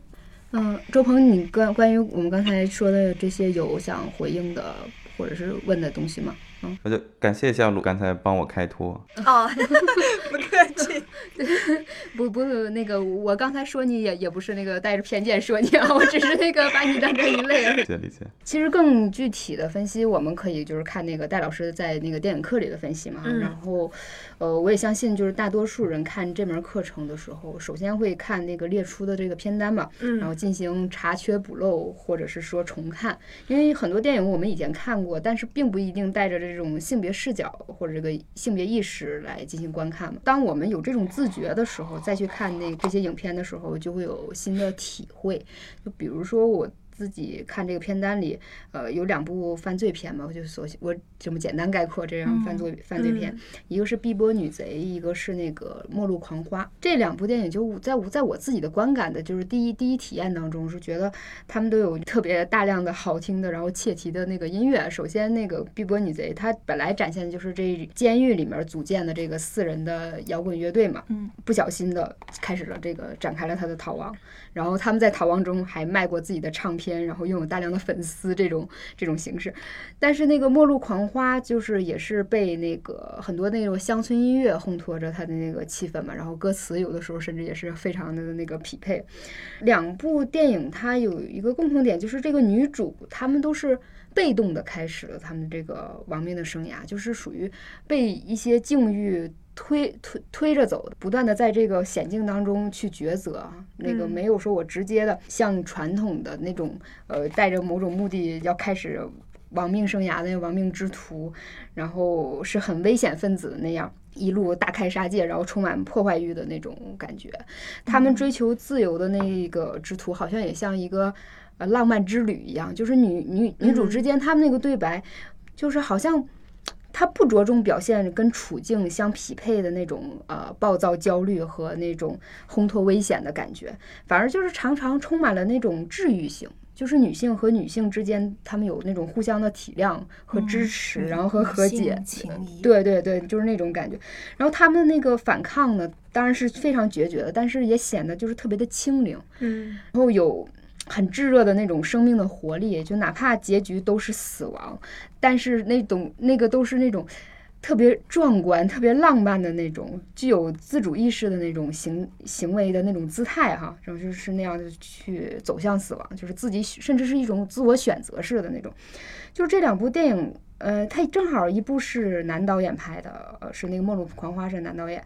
嗯，周鹏，你关关于我们刚才说的这些有想回应的或者是问的东西吗？我就感谢一下鲁刚才帮我开脱。哦，不客气。不不那个，我刚才说你也也不是那个带着偏见说你啊，我只是那个把你当成一类而已 理。解理解。其实更具体的分析，我们可以就是看那个戴老师在那个电影课里的分析嘛。嗯然后，呃，我也相信，就是大多数人看这门课程的时候，首先会看那个列出的这个片单嘛，嗯然后进行查缺补漏，或者是说重看。因为很多电影我们以前看过，但是并不一定带着这这种性别视角或者这个性别意识来进行观看嘛。当我们有这种自觉的时候，再去看那这些影片的时候，就会有新的体会。就比如说我自己看这个片单里，呃，有两部犯罪片嘛，我就所我这么简单概括这样犯罪、犯罪片，一个是《碧波女贼》，一个是那个《末路狂花》。这两部电影就在我在我自己的观感的，就是第一第一体验当中，是觉得他们都有特别大量的好听的，然后切题的那个音乐。首先，那个《碧波女贼》，它本来展现的就是这监狱里面组建的这个四人的摇滚乐队嘛，嗯，不小心的开始了这个展开了他的逃亡。然后他们在逃亡中还卖过自己的唱片，然后拥有大量的粉丝这种这种形式。但是那个《末路狂花》就是也是被那个很多那种乡村音乐烘托着它的那个气氛嘛，然后歌词有的时候甚至也是非常的那个匹配。两部电影它有一个共同点，就是这个女主她们都是。被动的开始了他们这个亡命的生涯，就是属于被一些境遇推推推着走，不断的在这个险境当中去抉择啊。那个嗯没有说我直接的像传统的那种呃带着某种目的要开始亡命生涯的亡命之徒，然后是很危险分子的那样。一路大开杀戒，然后充满破坏欲的那种感觉。他们追求自由的那个之徒，好像也像一个呃浪漫之旅一样，就是女女女主之间，他们那个对白，就是好像。他不着重表现跟处境相匹配的那种呃暴躁、焦虑和那种烘托危险的感觉，反而就是常常充满了那种治愈性，就是女性和女性之间，她们有那种互相的体谅和支持，然后和和解对对对，就是那种感觉。然后她们那个反抗呢，当然是非常决绝的，但是也显得就是特别的清灵，嗯。然后有很炙热的那种生命的活力，就哪怕结局都是死亡，但是那种那个都是那种特别壮观、特别浪漫的那种，具有自主意识的那种行行为的那种姿态哈，然后就是那样的去走向死亡，就是自己甚至是一种自我选择式的那种。就是这两部电影，呃，它正好一部是男导演拍的，呃，是那个《末路狂花》是男导演，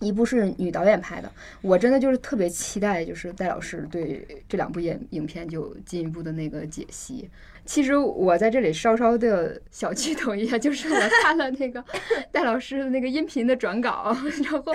一部是女导演拍的。我真的就是特别期待，就是戴老师对这两部影影片就进一步的那个解析。其实我在这里稍稍的小剧透一下，就是我看了那个 戴老师的那个音频的转稿，然后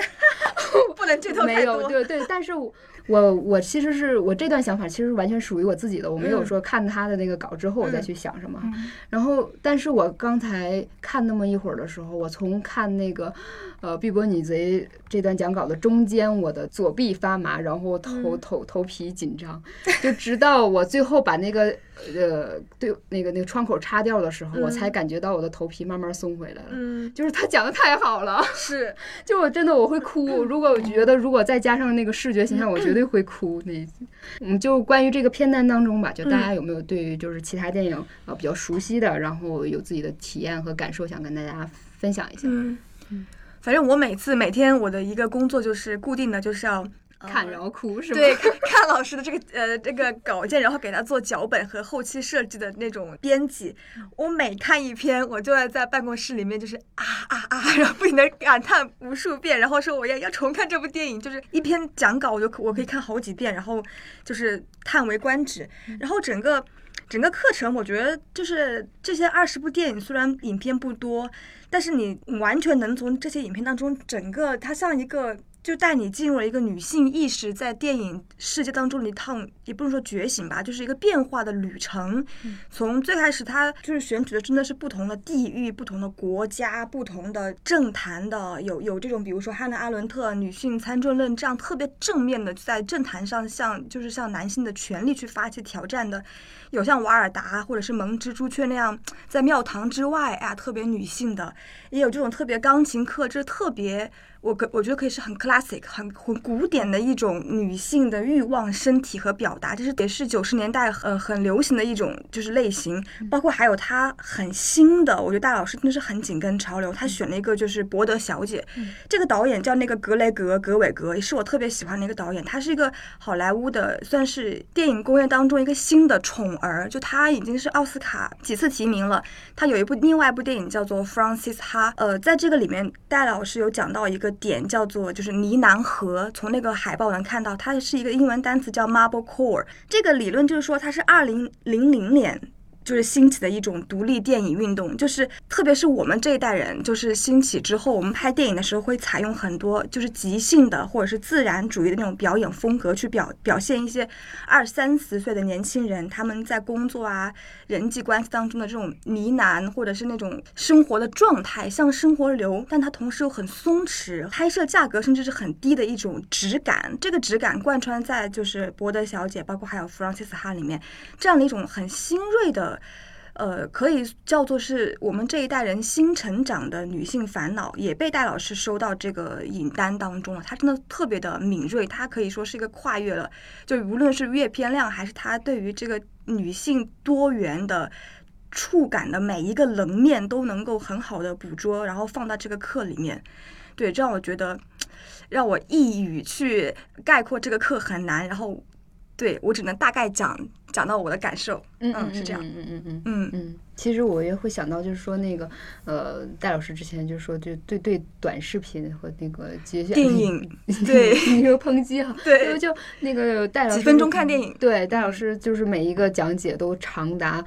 不能剧透没。有，对对，但是我我我其实是我这段想法其实完全属于我自己的，我没有嗯说看他的那个稿之后我再嗯去想什么。嗯然后，但是我刚才看那么一会儿的时候，我从看那个呃《碧波女贼》这段讲稿的中间，我的左臂发麻，然后头嗯头头皮紧张，就直到我最后把那个呃对那个那个窗口插掉的时候，我才嗯感觉到我的头皮慢慢松回来了。嗯，就是他讲的太好了，是，就我真的我会哭。如果我觉得如果再加上那个视觉形象，我绝对会哭那一集。嗯，就关于这个片单当中吧，就大家有没有对于就是其他电影呃比较熟悉的，然后有自己的体验和感受，想跟大家分享一下？嗯，反正我每次每天我的一个工作就是固定的，就是要。呃看然后哭是吗？对，看看老师的这个呃这个稿件，然后给他做脚本和后期设计的那种编辑。我每看一篇，我就要在办公室里面就是啊啊啊，然后不停的感叹无数遍，然后说我要要重看这部电影，就是一篇讲稿，我就可我可以看好几遍，然后就是叹为观止，然后整个。整个课程，我觉得就是这些二十部电影，虽然影片不多，但是你完全能从这些影片当中，整个它像一个就带你进入了一个女性意识在电影世界当中的一趟，也不能说觉醒吧，就是一个变化的旅程。从最开始，它就是选取的真的是不同的地域、不同的国家、不同的政坛的，有有这种比如说汉娜·阿伦特女性参政论这样特别正面的在政坛上向就是向男性的权利去发起挑战的，有像瓦尔达或者是蒙蜘蛛雀那样在庙堂之外啊特别女性的，也有这种特别钢琴课，这特别我可我觉得可以是很 class classic 很很古典的一种女性的欲望、身体和表达，这是也是九十年代呃很流行的一种就是类型。包括还有她很新的，我觉得大老师真的是很紧跟潮流。他选了一个就是《博德小姐》，这个导演叫那个格雷格·格韦格，也是我特别喜欢的一个导演。他是一个好莱坞的，算是电影工业当中一个新的宠儿，就他已经是奥斯卡几次提名了。他有一部另外一部电影叫做《Francis Ha》，呃，在这个里面，戴老师有讲到一个点，叫做就是呢喃河。从那个海报能看到，它是一个英文单词叫 Marble Core。这个理论就是说，它是二零零零年。就是兴起的一种独立电影运动，就是特别是我们这一代人，就是兴起之后，我们拍电影的时候会采用很多就是即兴的或者是自然主义的那种表演风格，去表表现一些二三十岁的年轻人他们在工作啊、人际关系当中的这种呢喃，或者是那种生活的状态，像生活流，但它同时又很松弛，拍摄价格甚至是很低的一种质感。这个质感贯穿在就是《博德小姐》，包括还有《弗朗西斯哈》里面，这样的一种很新锐的。呃，可以叫做是我们这一代人新成长的女性烦恼，也被戴老师收到这个影单当中了。她真的特别的敏锐，她可以说是一个跨越了，就无论是阅片量，还是她对于这个女性多元的触感的每一个棱面，都能够很好的捕捉，然后放到这个课里面。对，这让我觉得，让我一语去概括这个课很难。然后，对我只能大概讲。讲到我的感受，嗯嗯，是这样，嗯嗯嗯嗯嗯嗯。其实我也会想到，就是说那个，呃，戴老师之前就是说，就对对短视频和那个节选电影，对一个抨击哈，对，就那个戴老师几分钟看电影，对，戴老师就是每一个讲解都长达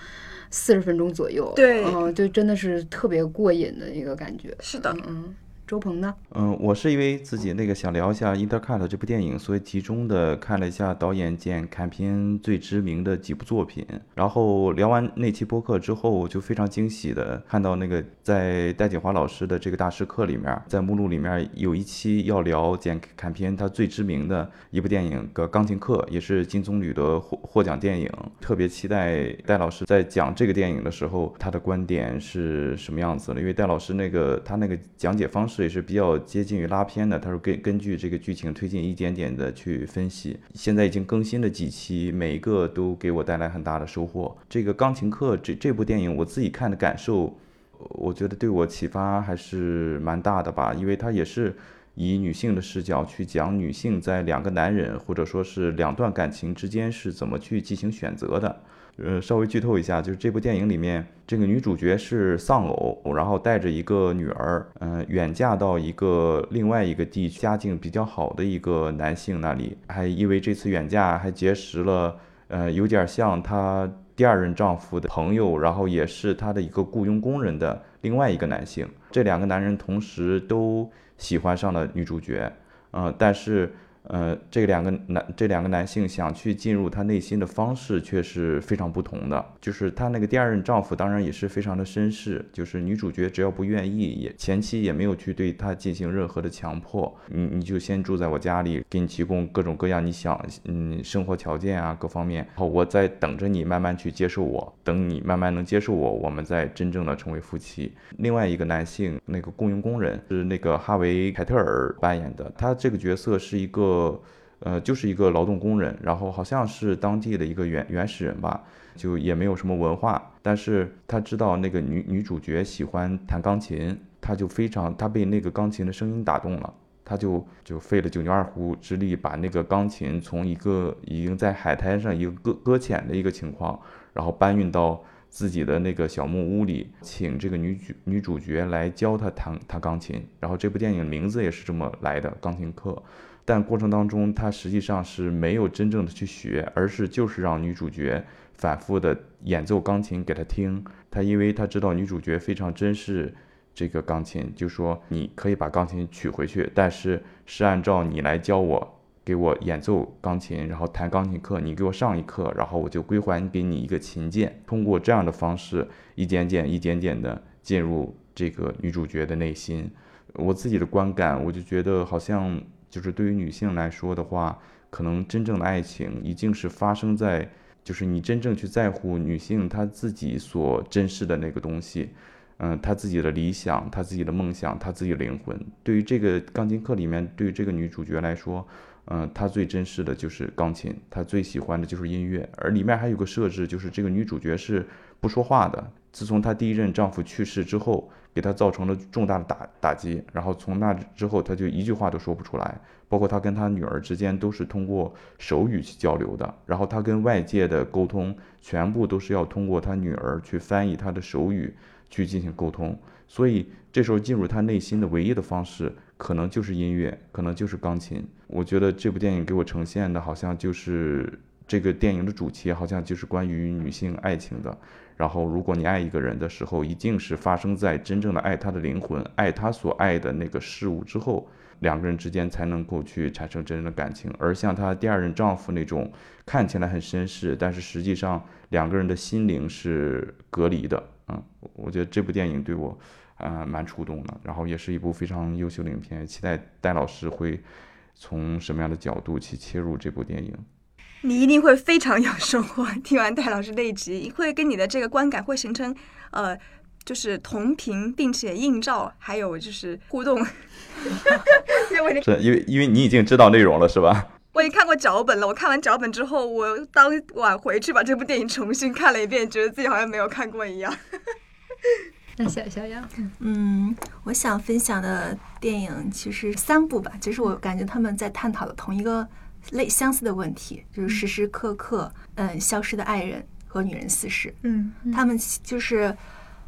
四十分钟左右，对，嗯，就真的是特别过瘾的一个感觉，是的，嗯。周鹏呢？嗯，我是因为自己那个想聊一下《Intercut》这部电影，所以集中的看了一下导演兼坎片最知名的几部作品。然后聊完那期播客之后，就非常惊喜的看到那个在戴锦华老师的这个大师课里面，在目录里面有一期要聊简坎片他最知名的一部电影《个钢琴课》，也是金棕榈的获获奖电影。特别期待戴老师在讲这个电影的时候，他的观点是什么样子的？因为戴老师那个他那个讲解方式。也是比较接近于拉片的，他说根根据这个剧情推进一点点的去分析。现在已经更新了几期，每一个都给我带来很大的收获。这个钢琴课这这部电影，我自己看的感受，我觉得对我启发还是蛮大的吧，因为它也是以女性的视角去讲女性在两个男人或者说是两段感情之间是怎么去进行选择的。呃，稍微剧透一下，就是这部电影里面，这个女主角是丧偶，然后带着一个女儿，嗯，远嫁到一个另外一个地区，家境比较好的一个男性那里，还因为这次远嫁还结识了，呃，有点像她第二任丈夫的朋友，然后也是她的一个雇佣工人的另外一个男性，这两个男人同时都喜欢上了女主角，嗯，但是。呃，这两个男这两个男性想去进入她内心的方式却是非常不同的。就是她那个第二任丈夫，当然也是非常的绅士。就是女主角只要不愿意，也前期也没有去对她进行任何的强迫。你你就先住在我家里，给你提供各种各样你想嗯生活条件啊各方面。好，我在等着你慢慢去接受我，等你慢慢能接受我，我们再真正的成为夫妻。另外一个男性，那个雇佣工人是那个哈维凯特尔扮演的，他这个角色是一个。呃，呃，就是一个劳动工人，然后好像是当地的一个原原始人吧，就也没有什么文化，但是他知道那个女女主角喜欢弹钢琴，他就非常，他被那个钢琴的声音打动了，他就就费了九牛二虎之力，把那个钢琴从一个已经在海滩上一个搁搁浅的一个情况，然后搬运到自己的那个小木屋里，请这个女主女主角来教他弹弹钢琴，然后这部电影名字也是这么来的，钢琴课。但过程当中，他实际上是没有真正的去学，而是就是让女主角反复的演奏钢琴给他听。他因为他知道女主角非常珍视这个钢琴，就说你可以把钢琴取回去，但是是按照你来教我，给我演奏钢琴，然后弹钢琴课，你给我上一课，然后我就归还给你一个琴键。通过这样的方式，一点点、一点点的进入这个女主角的内心。我自己的观感，我就觉得好像。就是对于女性来说的话，可能真正的爱情已经是发生在，就是你真正去在乎女性她自己所珍视的那个东西，嗯，她自己的理想，她自己的梦想，她自己的灵魂。对于这个钢琴课里面，对于这个女主角来说，嗯，她最珍视的就是钢琴，她最喜欢的就是音乐。而里面还有个设置，就是这个女主角是不说话的。自从她第一任丈夫去世之后，给他造成了重大的打打击。然后从那之后，他就一句话都说不出来。包括他跟他女儿之间都是通过手语去交流的。然后他跟外界的沟通，全部都是要通过他女儿去翻译他的手语去进行沟通。所以这时候进入他内心的唯一的方式。可能就是音乐，可能就是钢琴。我觉得这部电影给我呈现的，好像就是这个电影的主题，好像就是关于女性爱情的。然后，如果你爱一个人的时候，一定是发生在真正的爱他的灵魂、爱他所爱的那个事物之后，两个人之间才能够去产生真正的感情。而像她第二任丈夫那种看起来很绅士，但是实际上两个人的心灵是隔离的。嗯，我觉得这部电影对我。啊，蛮触动的，然后也是一部非常优秀的影片，期待戴老师会从什么样的角度去切入这部电影。你一定会非常有收获，听完戴老师那一集，会跟你的这个观感会形成呃，就是同频，并且映照，还有就是互动。是因为因为你已经知道内容了，是吧？我已经看过脚本了，我看完脚本之后，我当晚回去把这部电影重新看了一遍，觉得自己好像没有看过一样。那小小杨，嗯，我想分享的电影其实三部吧，其实我感觉他们在探讨的同一个类相似的问题，就是时时刻刻，嗯，消失的爱人和女人四十，嗯，他们就是。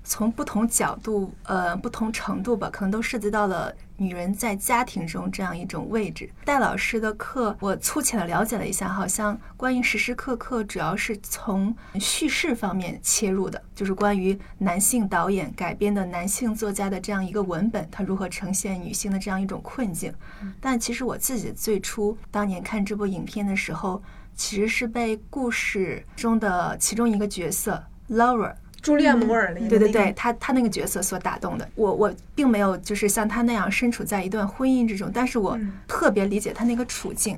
从不同角度，呃，不同程度吧，可能都涉及到了女人在家庭中这样一种位置。戴老师的课，我粗浅的了解了一下，好像关于时时刻刻，主要是从叙事方面切入的，就是关于男性导演改编的男性作家的这样一个文本，它如何呈现女性的这样一种困境。但其实我自己最初当年看这部影片的时候，其实是被故事中的其中一个角色 Laura。朱丽安·摩尔那个，对对对，他他那个角色所打动的。我，我并没有就是像他那样身处在一段婚姻之中，但是我特别理解他那个处境，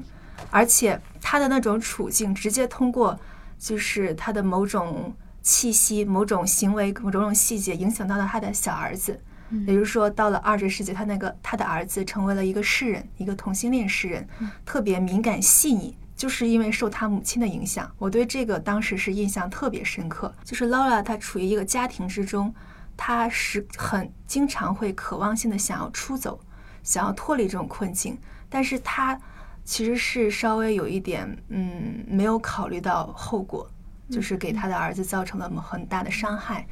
而且他的那种处境直接通过就是他的某种气息、某种行为、某种细节影响到了他的小儿子，也就是说，到了二十世纪，他那个他的儿子成为了一个诗人，一个同性恋诗人，特别敏感细腻。就是因为受他母亲的影响，我对这个当时是印象特别深刻。就是 Laura，她处于一个家庭之中，她是很经常会渴望性的想要出走，想要脱离这种困境，但是她其实是稍微有一点，嗯，没有考虑到后果，就是给他的儿子造成了很大的伤害。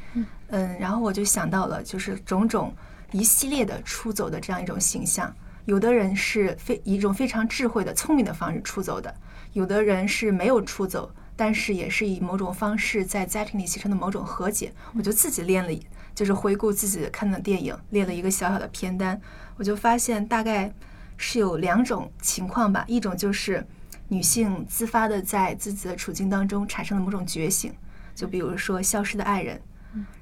嗯，然后我就想到了，就是种种一系列的出走的这样一种形象。有的人是非以一种非常智慧的、聪明的方式出走的。有的人是没有出走，但是也是以某种方式在家庭里形成的某种和解。我就自己练了，就是回顾自己看的电影，列了一个小小的片单。我就发现大概是有两种情况吧，一种就是女性自发的在自己的处境当中产生了某种觉醒，就比如说消失的爱人，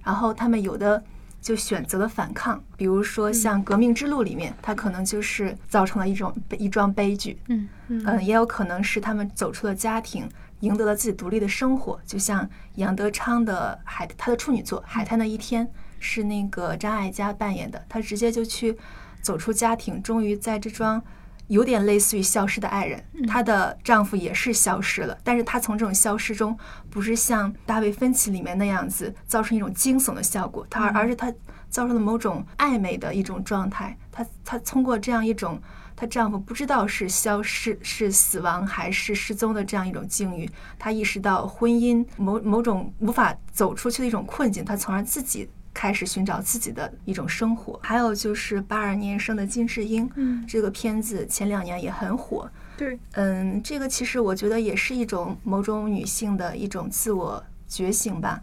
然后他们有的。就选择了反抗，比如说像《革命之路》里面，他可能就是造成了一种一桩悲剧。嗯嗯，也有可能是他们走出了家庭，赢得了自己独立的生活。就像杨德昌的海，他的处女作《海滩的一天》是那个张艾嘉扮演的，他直接就去走出家庭，终于在这桩。有点类似于消失的爱人，她的丈夫也是消失了，但是她从这种消失中，不是像大卫芬奇里面那样子造成一种惊悚的效果，她而是她造成了某种暧昧的一种状态。她她通过这样一种她丈夫不知道是消失是死亡还是失踪的这样一种境遇，她意识到婚姻某某种无法走出去的一种困境，她从而自己。开始寻找自己的一种生活，还有就是八二年生的金智英，嗯，这个片子前两年也很火，对，嗯，这个其实我觉得也是一种某种女性的一种自我觉醒吧。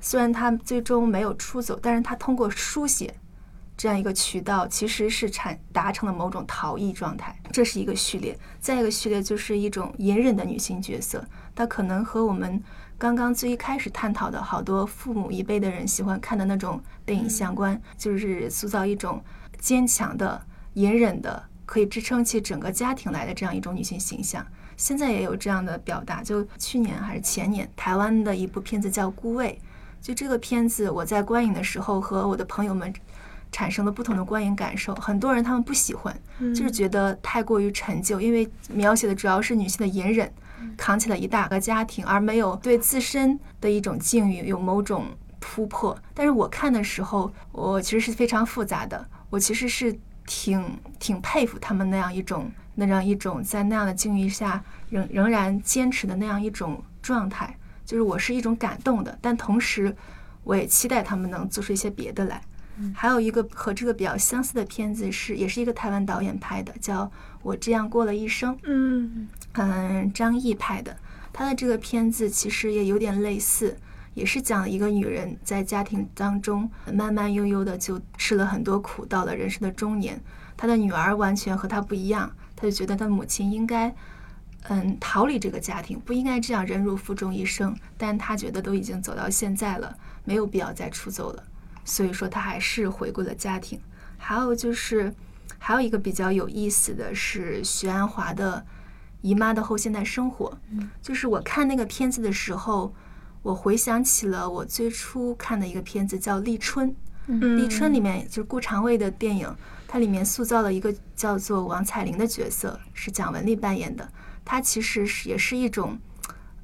虽然她最终没有出走，但是她通过书写这样一个渠道，其实是产达成了某种逃逸状态。这是一个序列，再一个序列就是一种隐忍的女性角色，她可能和我们。刚刚最一开始探讨的好多父母一辈的人喜欢看的那种电影相关，就是塑造一种坚强的、隐忍的、可以支撑起整个家庭来的这样一种女性形象。现在也有这样的表达，就去年还是前年，台湾的一部片子叫《孤味》，就这个片子，我在观影的时候和我的朋友们产生了不同的观影感受。很多人他们不喜欢，就是觉得太过于陈旧，因为描写的主要是女性的隐忍，扛起了一大个家庭，而没有对自身的一种境遇有某种突破。但是我看的时候，我其实是非常复杂的，我其实是挺挺佩服他们那样一种那样一种在那样的境遇下仍仍然坚持的那样一种状态。就是我是一种感动的，但同时我也期待他们能做出一些别的来。还有一个和这个比较相似的片子是，也是一个台湾导演拍的，叫《我这样过了一生》。嗯嗯，张译拍的，他的这个片子其实也有点类似，也是讲一个女人在家庭当中慢慢悠悠的就吃了很多苦，到了人生的中年，她的女儿完全和她不一样，她就觉得她母亲应该。嗯，逃离这个家庭不应该这样忍辱负重一生，但他觉得都已经走到现在了，没有必要再出走了，所以说他还是回归了家庭。还有就是，还有一个比较有意思的是徐安华的《姨妈的后现代生活》，就是我看那个片子的时候，我回想起了我最初看的一个片子叫《立春》，《立春》里面就是顾长卫的电影，它里面塑造了一个叫做王彩玲的角色，是蒋雯丽扮演的。她其实是也是一种，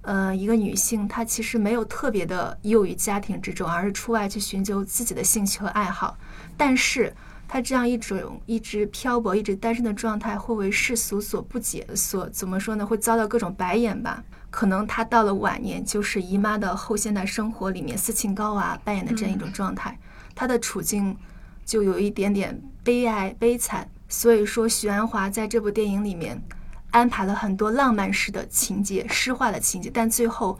呃，一个女性，她其实没有特别的囿于家庭之中，而是出外去寻求自己的兴趣和爱好。但是她这样一种一直漂泊、一直单身的状态，会为世俗所不解，所怎么说呢？会遭到各种白眼吧？可能他到了晚年，就是姨妈的后现代生活里面，斯琴高娃扮演的这样一种状态，她的处境就有一点点悲哀、悲惨。所以说，许鞍华在这部电影里面。安排了很多浪漫式的情节、诗化的情节，但最后，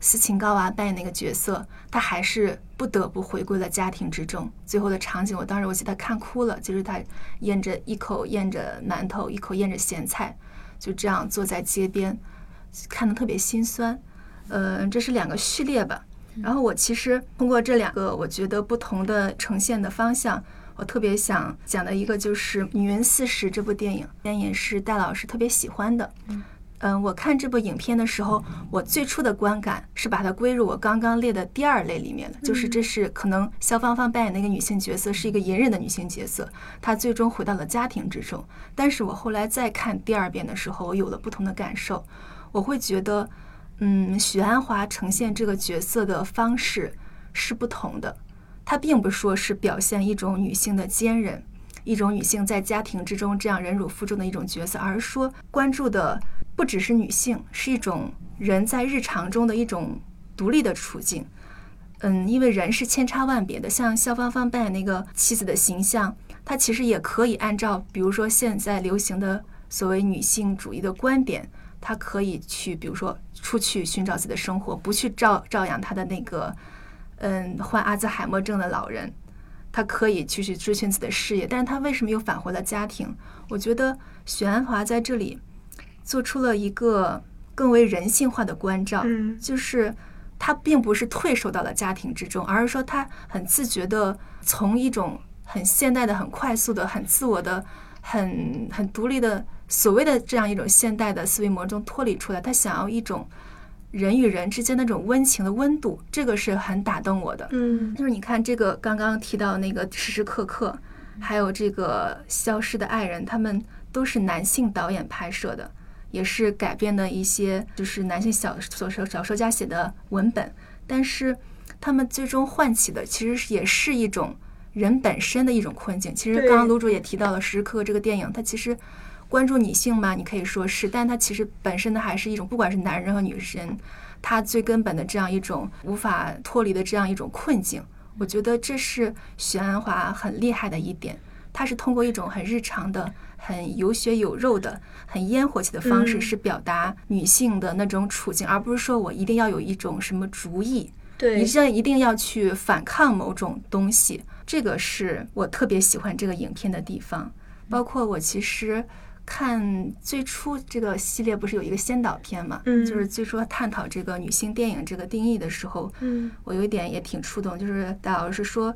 斯琴高娃扮演那个角色，她还是不得不回归了家庭之中。最后的场景，我当时我记得看哭了，就是她咽着一口咽着馒头，一口咽着咸菜，就这样坐在街边，看得特别心酸。呃，这是两个序列吧。然后我其实通过这两个，我觉得不同的呈现的方向。我特别想讲的一个就是《女人四十》这部电影，电影是戴老师特别喜欢的。嗯，我看这部影片的时候，我最初的观感是把它归入我刚刚列的第二类里面的，就是这是可能肖芳芳扮演那个女性角色是一个隐忍的女性角色，她最终回到了家庭之中。但是我后来再看第二遍的时候，我有了不同的感受，我会觉得，嗯，许鞍华呈现这个角色的方式是不同的。她并不说是表现一种女性的坚韧，一种女性在家庭之中这样忍辱负重的一种角色，而是说关注的不只是女性，是一种人在日常中的一种独立的处境。嗯，因为人是千差万别的，像肖芳芳扮演那个妻子的形象，她其实也可以按照，比如说现在流行的所谓女性主义的观点，她可以去，比如说出去寻找自己的生活，不去照照养她的那个。嗯，患阿兹海默症的老人，他可以继续追寻自己的事业，但是他为什么又返回了家庭？我觉得许鞍华在这里做出了一个更为人性化的关照，就是他并不是退守到了家庭之中，而是说他很自觉的从一种很现代的、很快速的、很自我的、很很独立的所谓的这样一种现代的思维模中脱离出来，他想要一种。人与人之间那种温情的温度，这个是很打动我的。嗯，就是你看这个刚刚提到那个时时刻刻，还有这个消失的爱人，他们都是男性导演拍摄的，也是改编的一些就是男性小小说小说家写的文本，但是他们最终唤起的其实也是一种人本身的一种困境。其实刚刚卢主也提到了时时刻刻这个电影，它其实。关注女性吗，你可以说是，但它其实本身的还是一种，不管是男人和女人，他最根本的这样一种无法脱离的这样一种困境。我觉得这是许鞍华很厉害的一点，他是通过一种很日常的、很有血有肉的、很烟火气的方式，是表达女性的那种处境，而不是说我一定要有一种什么主意，对，你现在一定要去反抗某种东西。这个是我特别喜欢这个影片的地方，包括我其实。看最初这个系列不是有一个先导片嘛？嗯，就是最初探讨这个女性电影这个定义的时候，嗯，我有一点也挺触动，就是戴老师说，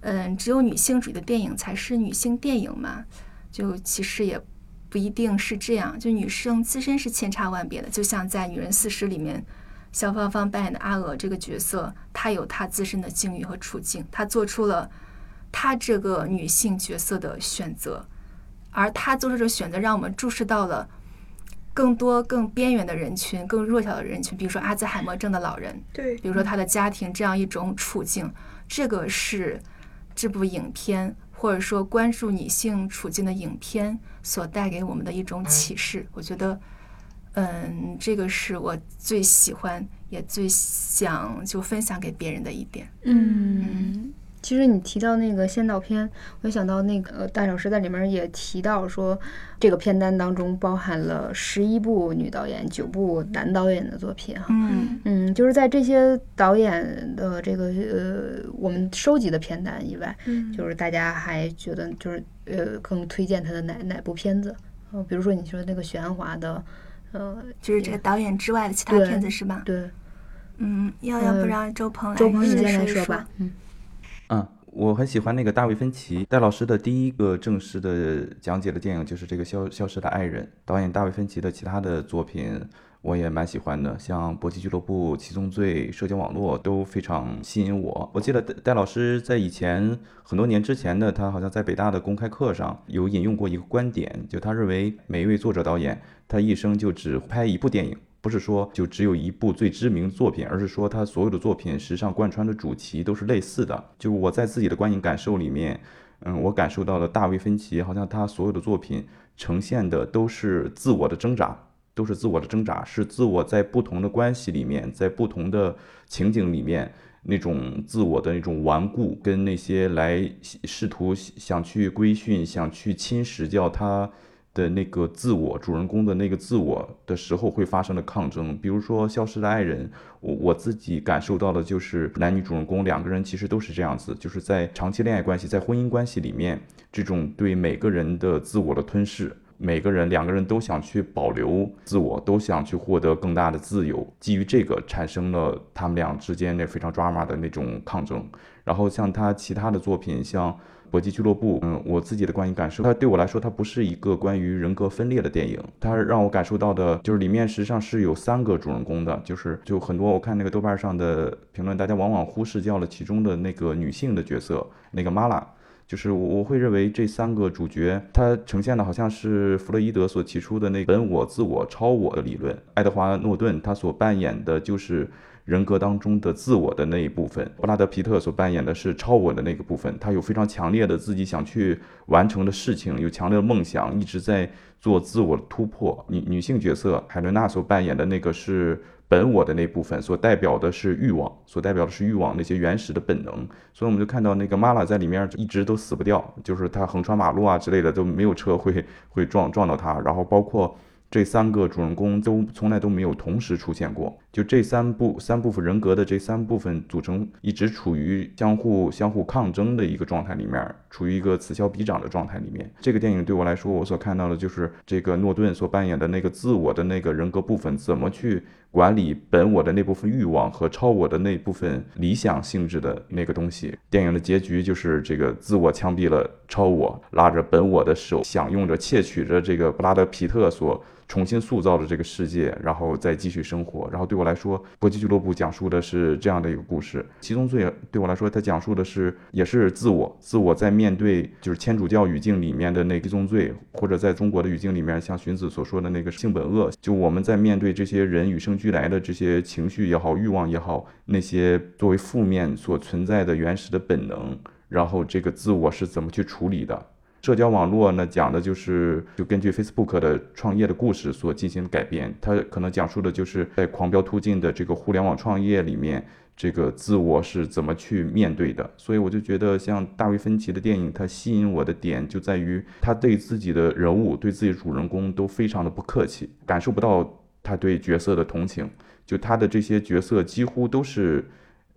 嗯，只有女性主义的电影才是女性电影嘛？就其实也不一定是这样，就女生自身是千差万别的，就像在《女人四十》里面，肖芳芳扮演的阿娥这个角色，她有她自身的境遇和处境，她做出了她这个女性角色的选择，而他做出这个选择，让我们注视到了更多更边缘的人群、更弱小的人群，比如说阿兹海默症的老人，对，比如说他的家庭这样一种处境，这个是这部影片或者说关注女性处境的影片所带给我们的一种启示。我觉得，嗯，这个是我最喜欢也最想就分享给别人的一点。嗯，其实你提到那个先导片，我就想到那个呃大老师在里面也提到说，这个片单当中包含了十一部女导演、九部男导演的作品哈。嗯嗯，就是在这些导演的这个呃我们收集的片单以外，嗯就是大家还觉得就是呃更推荐他的哪哪部片子？呃，比如说你说那个许鞍华的，呃，就是这个导演之外的其他片子是吧？对，嗯，要要不呃让周鹏来周鹏你先来说吧。嗯嗯，我很喜欢那个大卫芬奇戴老师的第一个正式的讲解的电影就是这个消消失的爱人。导演大卫芬奇的其他的作品我也蛮喜欢的，像《搏击俱乐部》《七宗罪》《社交网络》都非常吸引我。我记得戴戴老师在以前很多年之前的他好像在北大的公开课上有引用过一个观点，就他认为每一位作者导演他一生就只拍一部电影。不是说就只有一部最知名作品，而是说他所有的作品时尚贯穿的主题都是类似的。就是我在自己的观影感受里面，嗯，我感受到了大卫芬奇好像他所有的作品呈现的都是自我的挣扎，都是自我的挣扎，是自我在不同的关系里面，在不同的情景里面那种自我的那种顽固，跟那些来试图想去规训、想去侵蚀掉他。的那个自我，主人公的那个自我的时候会发生的抗争，比如说《消失的爱人》，我我自己感受到的就是男女主人公两个人其实都是这样子，就是在长期恋爱关系、在婚姻关系里面，这种对每个人的自我的吞噬，每个人两个人都想去保留自我，都想去获得更大的自由，基于这个产生了他们俩之间那非常 drama 的那种抗争。然后像他其他的作品，像。搏击俱乐部，嗯，我自己的观影感受，它对我来说，它不是一个关于人格分裂的电影，它让我感受到的就是里面实际上是有三个主人公的，就是就很多我看那个豆瓣上的评论，大家往往忽视掉了其中的那个女性的角色，那个玛拉，就是我我会认为这三个主角，它呈现的好像是弗洛伊德所提出的那本我、自我、超我的理论，爱德华诺顿他所扮演的就是。人格当中的自我的那一部分，布拉德皮特所扮演的是超我的那个部分，他有非常强烈的自己想去完成的事情，有强烈的梦想，一直在做自我的突破。女女性角色海伦娜所扮演的那个是本我的那部分，所代表的是欲望，所代表的是欲望那些原始的本能。所以我们就看到那个玛拉在里面一直都死不掉，就是她横穿马路啊之类的都没有车会 会撞撞到她，然后包括。这三个主人公都从来都没有同时出现过，就这三部三部分人格的这三部分组成，一直处于相互相互抗争的一个状态里面，处于一个此消彼长的状态里面。这个电影对我来说，我所看到的就是这个诺顿所扮演的那个自我的那个人格部分，怎么去管理本我的那部分欲望和超我的那部分理想性质的那个东西。电影的结局就是这个自我枪毙了超我，拉着本我的手，享用着窃取着这个布拉德皮特所。重新塑造了这个世界，然后再继续生活。然后对我来说，《搏击俱乐部》讲述的是这样的一个故事。《七宗罪》对我来说，它讲述的是也是自我，自我在面对就是天主教语境里面的那七宗罪，或者在中国的语境里面，像荀子所说的那个性本恶。就我们在面对这些人与生俱来的这些情绪也好、欲望也好，那些作为负面所存在的原始的本能，然后这个自我是怎么去处理的？社交网络呢，讲的就是就根据 Facebook 的创业的故事所进行改编，它可能讲述的就是在狂飙突进的这个互联网创业里面，这个自我是怎么去面对的。所以我就觉得，像大卫芬奇的电影，它吸引我的点就在于他对自己的人物、对自己主人公都非常的不客气，感受不到他对角色的同情。就他的这些角色几乎都是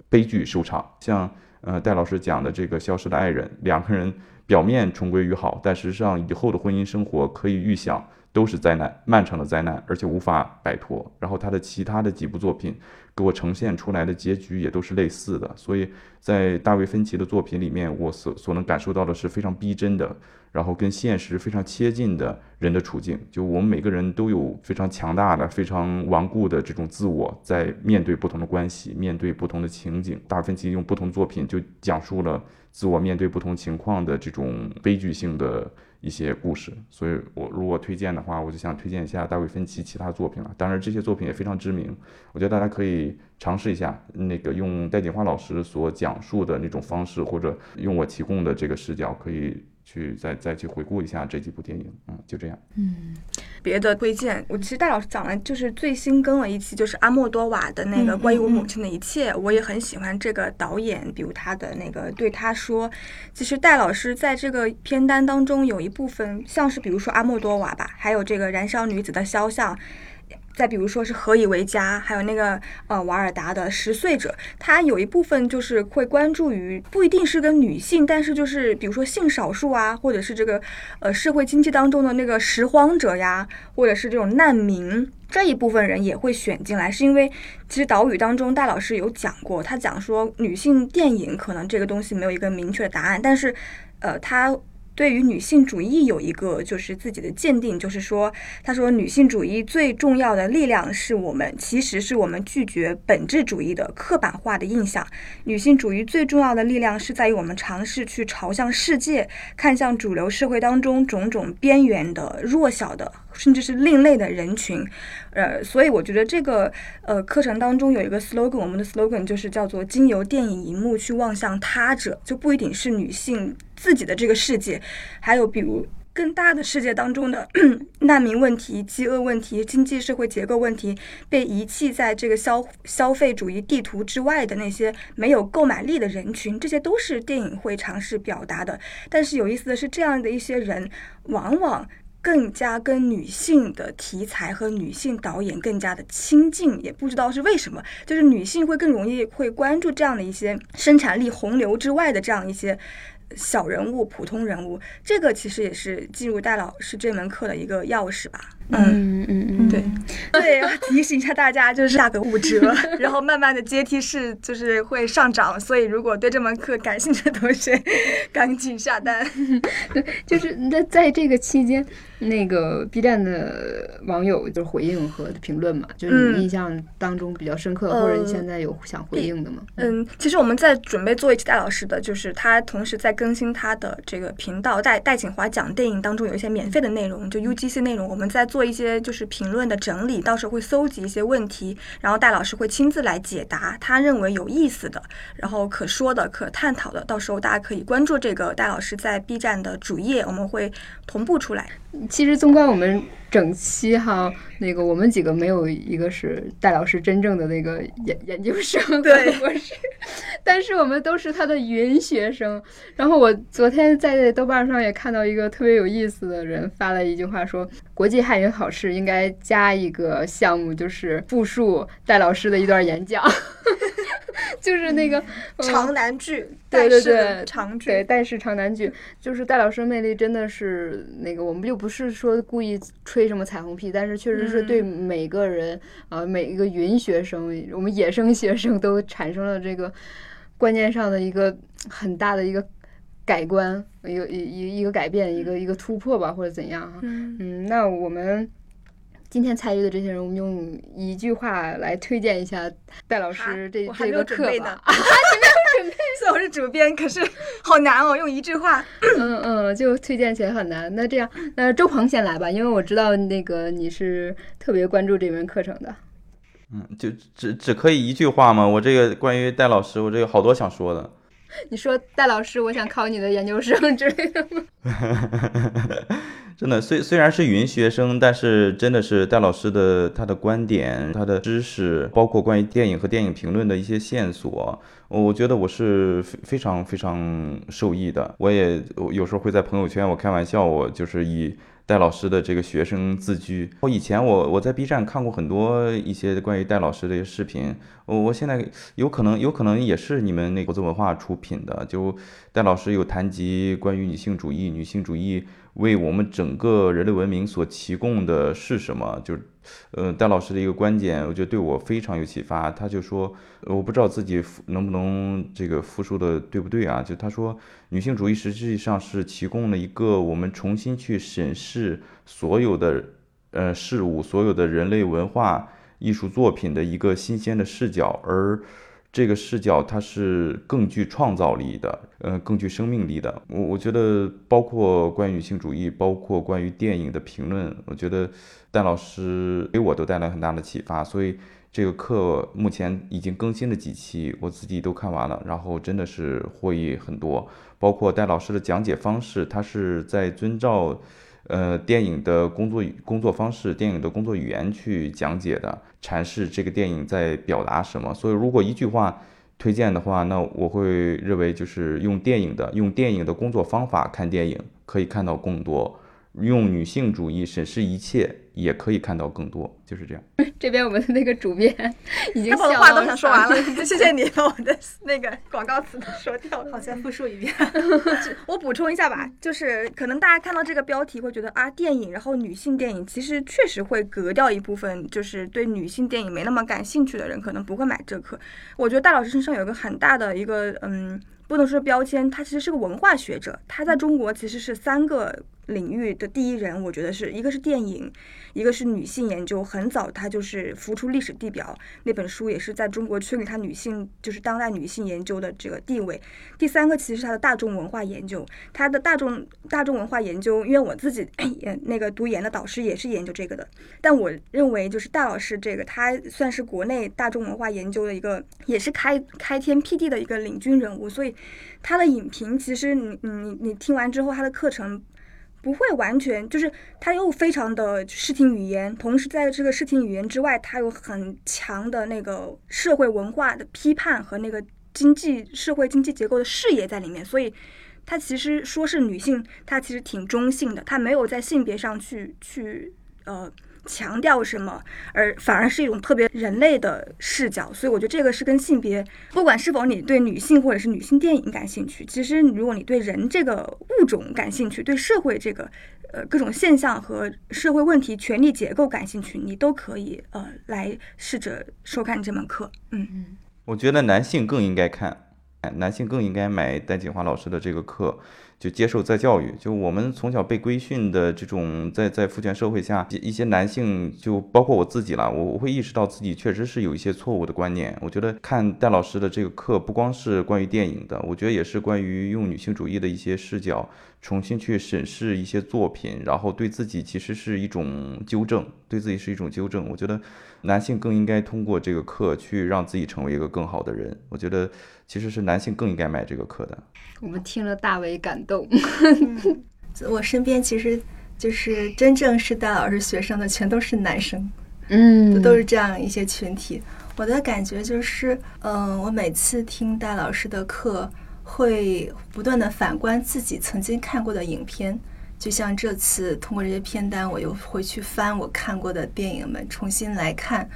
悲剧收场，像呃戴老师讲的这个消失的爱人，两个人。表面重归于好，但实际上以后的婚姻生活可以预想都是灾难，漫长的灾难，而且无法摆脱。然后他的其他的几部作品，给我呈现出来的结局也都是类似的。所以在大卫芬奇的作品里面，我所所能感受到的是非常逼真的，然后跟现实非常贴近的人的处境。就我们每个人都有非常强大的、非常顽固的这种自我，在面对不同的关系、面对不同的情景。大卫芬奇用不同作品就讲述了自我面对不同情况的这种悲剧性的。一些故事，所以我如果推荐的话，我就想推荐一下大卫芬奇其他作品了。当然，这些作品也非常知名，我觉得大家可以尝试一下，那个用戴锦华老师所讲述的那种方式，或者用我提供的这个视角，可以。去再再去回顾一下这几部电影，嗯，就这样。嗯，别的推荐，我其实戴老师讲了就是最新更了一期，就是阿莫多瓦的那个关于我母亲的一切，我也很喜欢这个导演，比如他的那个对他说，其实戴老师在这个片单当中有一部分像是比如说阿莫多瓦吧，还有这个燃烧女子的肖像。再比如说是何以为家，还有那个呃瓦尔达的十岁者，他有一部分就是会关注于不一定是跟女性，但是就是比如说性少数啊，或者是这个呃社会经济当中的那个拾荒者呀，或者是这种难民这一部分人也会选进来，是因为其实岛屿当中戴老师有讲过，他讲说女性电影可能这个东西没有一个明确的答案，但是呃他。对于女性主义有一个就是自己的鉴定，就是说，他说女性主义最重要的力量是我们，其实是我们拒绝本质主义的刻板化的印象。女性主义最重要的力量是在于我们尝试去朝向世界，看向主流社会当中种种边缘的、弱小的。甚至是另类的人群，呃，所以我觉得这个呃课程当中有一个 slogan，我们的 slogan 就是叫做“经由电影荧幕去望向他者”，就不一定是女性自己的这个世界，还有比如更大的世界当中的 难民问题、饥饿问题、经济社会结构问题，被遗弃在这个消消费主义地图之外的那些没有购买力的人群，这些都是电影会尝试表达的。但是有意思的是，这样的一些人往往。更加跟女性的题材和女性导演更加的亲近，也不知道是为什么，就是女性会更容易会关注这样的一些生产力洪流之外的这样一些。小人物、普通人物，这个其实也是进入戴老师这门课的一个钥匙吧。嗯。嗯嗯，对。对，要提醒一下大家，就是价格五折，然后慢慢的阶梯式就是会上涨，所以如果对这门课感兴趣的同学，赶紧下单。对，就是那在这个期间，那个 B 站的网友就是回应和评论嘛，就是你印象当中比较深刻，或者你现在有想回应的吗？嗯，其实我们在准备做一期戴老师的，就是他同时在更新他的这个频道，戴戴锦华讲电影当中有一些免费的内容，就 UGC 内容，我们在做一些就是评论的整理，到时候会搜集一些问题，然后戴老师会亲自来解答他认为有意思的，然后可说的、可探讨的，到时候大家可以关注这个戴老师在 B 站的主页，我们会同步出来。其实纵观我们。整期哈，那个我们几个没有一个是戴老师真正的那个研研究生对博士，但是我们都是他的云学生。然后我昨天在豆瓣上也看到一个特别有意思的人发了一句话，说国际汉语考试应该加一个项目，就是复述戴老师的一段演讲。就是那个长难句，对对对，长剧，对，但是长难句，就是戴老师魅力真的是那个，我们就不是说故意吹什么彩虹屁，但是确实是对每个人啊，每一个云学生，我们野生学生都产生了这个观念上的一个很大的一个改观，一个一一一个改变，一个一个突破吧，或者怎样哈，嗯，那我们。今天参与的这些人，我们用一句话来推荐一下戴老师这这个课吧。啊，你没有准备？虽然我是主编，可是好难哦，用一句话。嗯嗯，就推荐起来很难。那这样，那周鹏先来吧，因为我知道那个你是特别关注这门课程的。嗯，就只只可以一句话吗？我这个关于戴老师，我这个好多想说的。你说戴老师，我想考你的研究生之类的吗？真的，虽虽然是云学生，但是真的是戴老师的他的观点、他的知识，包括关于电影和电影评论的一些线索，我觉得我是非非常非常受益的。我也有时候会在朋友圈，我开玩笑，我就是以。戴老师的这个学生自居，我以前我我在 B 站看过很多一些关于戴老师的一些视频，我我现在有可能有可能也是你们那个国子文化出品的，就戴老师有谈及关于女性主义，女性主义为我们整个人类文明所提供的是什么，就是呃，戴老师的一个观点，我觉得对我非常有启发。他就说，我不知道自己能不能这个复述的对不对啊？就他说，女性主义实际上是提供了一个我们重新去审视所有的呃事物、所有的人类文化艺术作品的一个新鲜的视角，而。这个视角它是更具创造力的，呃，更具生命力的。我我觉得，包括关于女性主义，包括关于电影的评论，我觉得戴老师给我都带来很大的启发。所以这个课目前已经更新了几期，我自己都看完了，然后真的是获益很多。包括戴老师的讲解方式，他是在遵照。呃，电影的工作工作方式，电影的工作语言去讲解的，阐释这个电影在表达什么。所以，如果一句话推荐的话，那我会认为就是用电影的，用电影的工作方法看电影，可以看到更多。用女性主义审视一切，也可以看到更多，就是这样。这边我们的那个主编已经把话都想说完了，谢谢你把我的那个广告词都说掉了。好，再复述一遍。我补充一下吧，就是可能大家看到这个标题会觉得啊，电影，然后女性电影，其实确实会隔掉一部分，就是对女性电影没那么感兴趣的人，可能不会买这课。我觉得戴老师身上有一个很大的一个，嗯，不能说标签，他其实是个文化学者，他在中国其实是三个。领域的第一人，我觉得是一个是电影，一个是女性研究。很早，她就是浮出历史地表那本书，也是在中国确立她女性就是当代女性研究的这个地位。第三个其实是她的大众文化研究，她的大众大众文化研究，因为我自己 也那个读研的导师也是研究这个的。但我认为，就是戴老师这个，他算是国内大众文化研究的一个，也是开开天辟地的一个领军人物。所以，他的影评其实你你你听完之后，他的课程。不会完全，就是他又非常的视听语言，同时在这个视听语言之外，他有很强的那个社会文化的批判和那个经济社会经济结构的视野在里面，所以，他其实说是女性，他其实挺中性的，他没有在性别上去去呃。强调什么，而反而是一种特别人类的视角，所以我觉得这个是跟性别，不管是否你对女性或者是女性电影感兴趣，其实如果你对人这个物种感兴趣，对社会这个呃各种现象和社会问题、权力结构感兴趣，你都可以呃来试着收看这门课。嗯嗯，我觉得男性更应该看，男性更应该买戴锦华老师的这个课。就接受再教育，就我们从小被规训的这种，在在父权社会下，一些男性，就包括我自己了，我我会意识到自己确实是有一些错误的观念。我觉得看戴老师的这个课，不光是关于电影的，我觉得也是关于用女性主义的一些视角，重新去审视一些作品，然后对自己其实是一种纠正，对自己是一种纠正。我觉得男性更应该通过这个课去让自己成为一个更好的人。我觉得。其实是男性更应该买这个课的。我们听了大为感动。我身边其实就是真正是戴老师学生的，全都是男生。嗯，都是这样一些群体。我的感觉就是，嗯，我每次听戴老师的课，会不断的反观自己曾经看过的影片。就像这次通过这些片单，我又回去翻我看过的电影们，重新来看。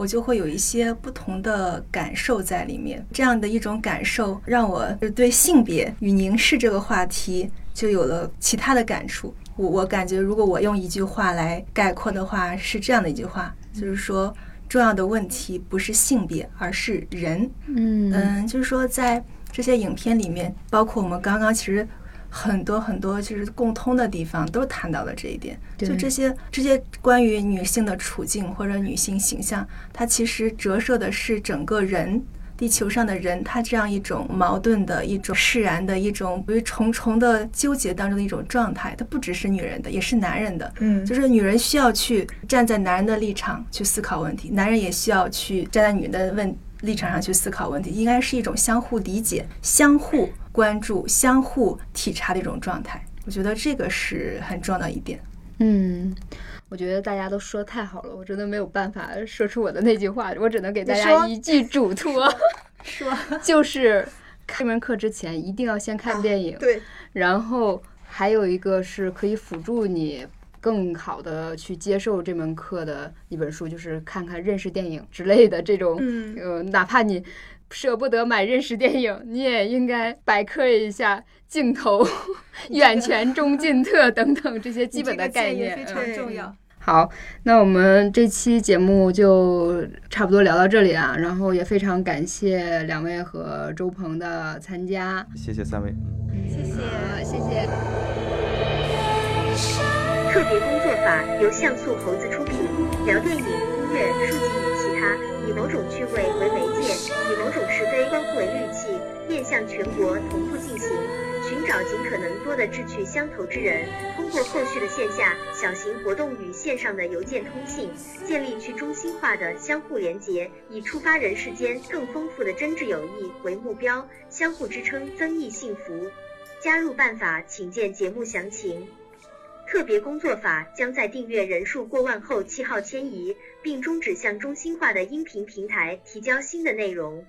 我就会有一些不同的感受在里面，这样的一种感受让我对性别与凝视这个话题就有了其他的感触。我我感觉，如果我用一句话来概括的话，是这样的一句话，就是说，重要的问题不是性别，而是人。嗯嗯，就是说，在这些影片里面，包括我们刚刚其实。很多很多就是共通的地方，都谈到了这一点。就这些这些关于女性的处境或者女性形象，它其实折射的是整个人，地球上的人，他这样一种矛盾的一种释然的一种于重重的纠结当中的一种状态。它不只是女人的，也是男人的。嗯，就是女人需要去站在男人的立场去思考问题，男人也需要去站在女人的问立场上去思考问题，应该是一种相互理解、相互。关注、相互体察的一种状态，我觉得这个是很重要的一点。嗯，我觉得大家都说的太好了，我真的没有办法说出我的那句话，我只能给大家一句嘱托，说就是开门课之前一定要先看电影。对，然后还有一个是可以辅助你更好的去接受这门课的一本书，就是看看认识电影之类的这种，呃，哪怕你。舍不得买认识电影，你也应该百科一下镜头、远全、中近特等等这些基本的概念，非常重要。好，那我们这期节目就差不多聊到这里啊，然后也非常感谢两位和周鹏的参加，谢谢三位。谢谢，谢谢。特别工作法由像素猴子出品，聊电影、音乐、书籍与其他，以某种趣味为媒介，以某种是非关乎为利器，面向全国同步进行，寻找尽可能多的志趣相投之人，通过后续的线下小型活动与线上的邮件通信，建立去中心化的相互连结，以触发人世间更丰富的真挚友谊为目标，相互支撑，增益幸福。加入办法，请见节目详情。特别工作法将在订阅人数过万后弃号迁移并终止向中心化的音频平台提交新的内容。